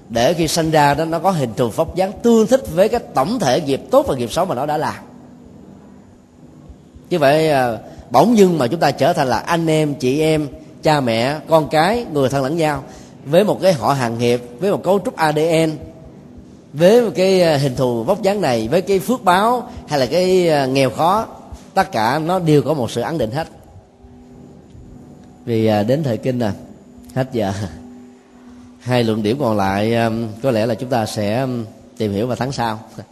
để khi sinh ra đó, nó có hình thù vóc dáng, tương thích với cái tổng thể nghiệp tốt và nghiệp xấu mà nó đã làm. Như vậy à, bỗng dưng mà chúng ta trở thành là anh em, chị em, cha mẹ, con cái, người thân lẫn nhau, với một cái họ hàng nghiệp với một cấu trúc adn với một cái à, hình thù vóc dáng này, với cái phước báo hay là cái à, nghèo khó, tất cả nó đều có một sự ấn định hết. Vì đến thời kinh nè hết giờ. [laughs] hai luận điểm còn lại um, có lẽ là chúng ta sẽ um, tìm hiểu vào tháng sau. [laughs]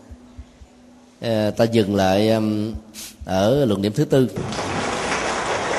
Ờ, ta dừng lại um, ở luận điểm thứ tư.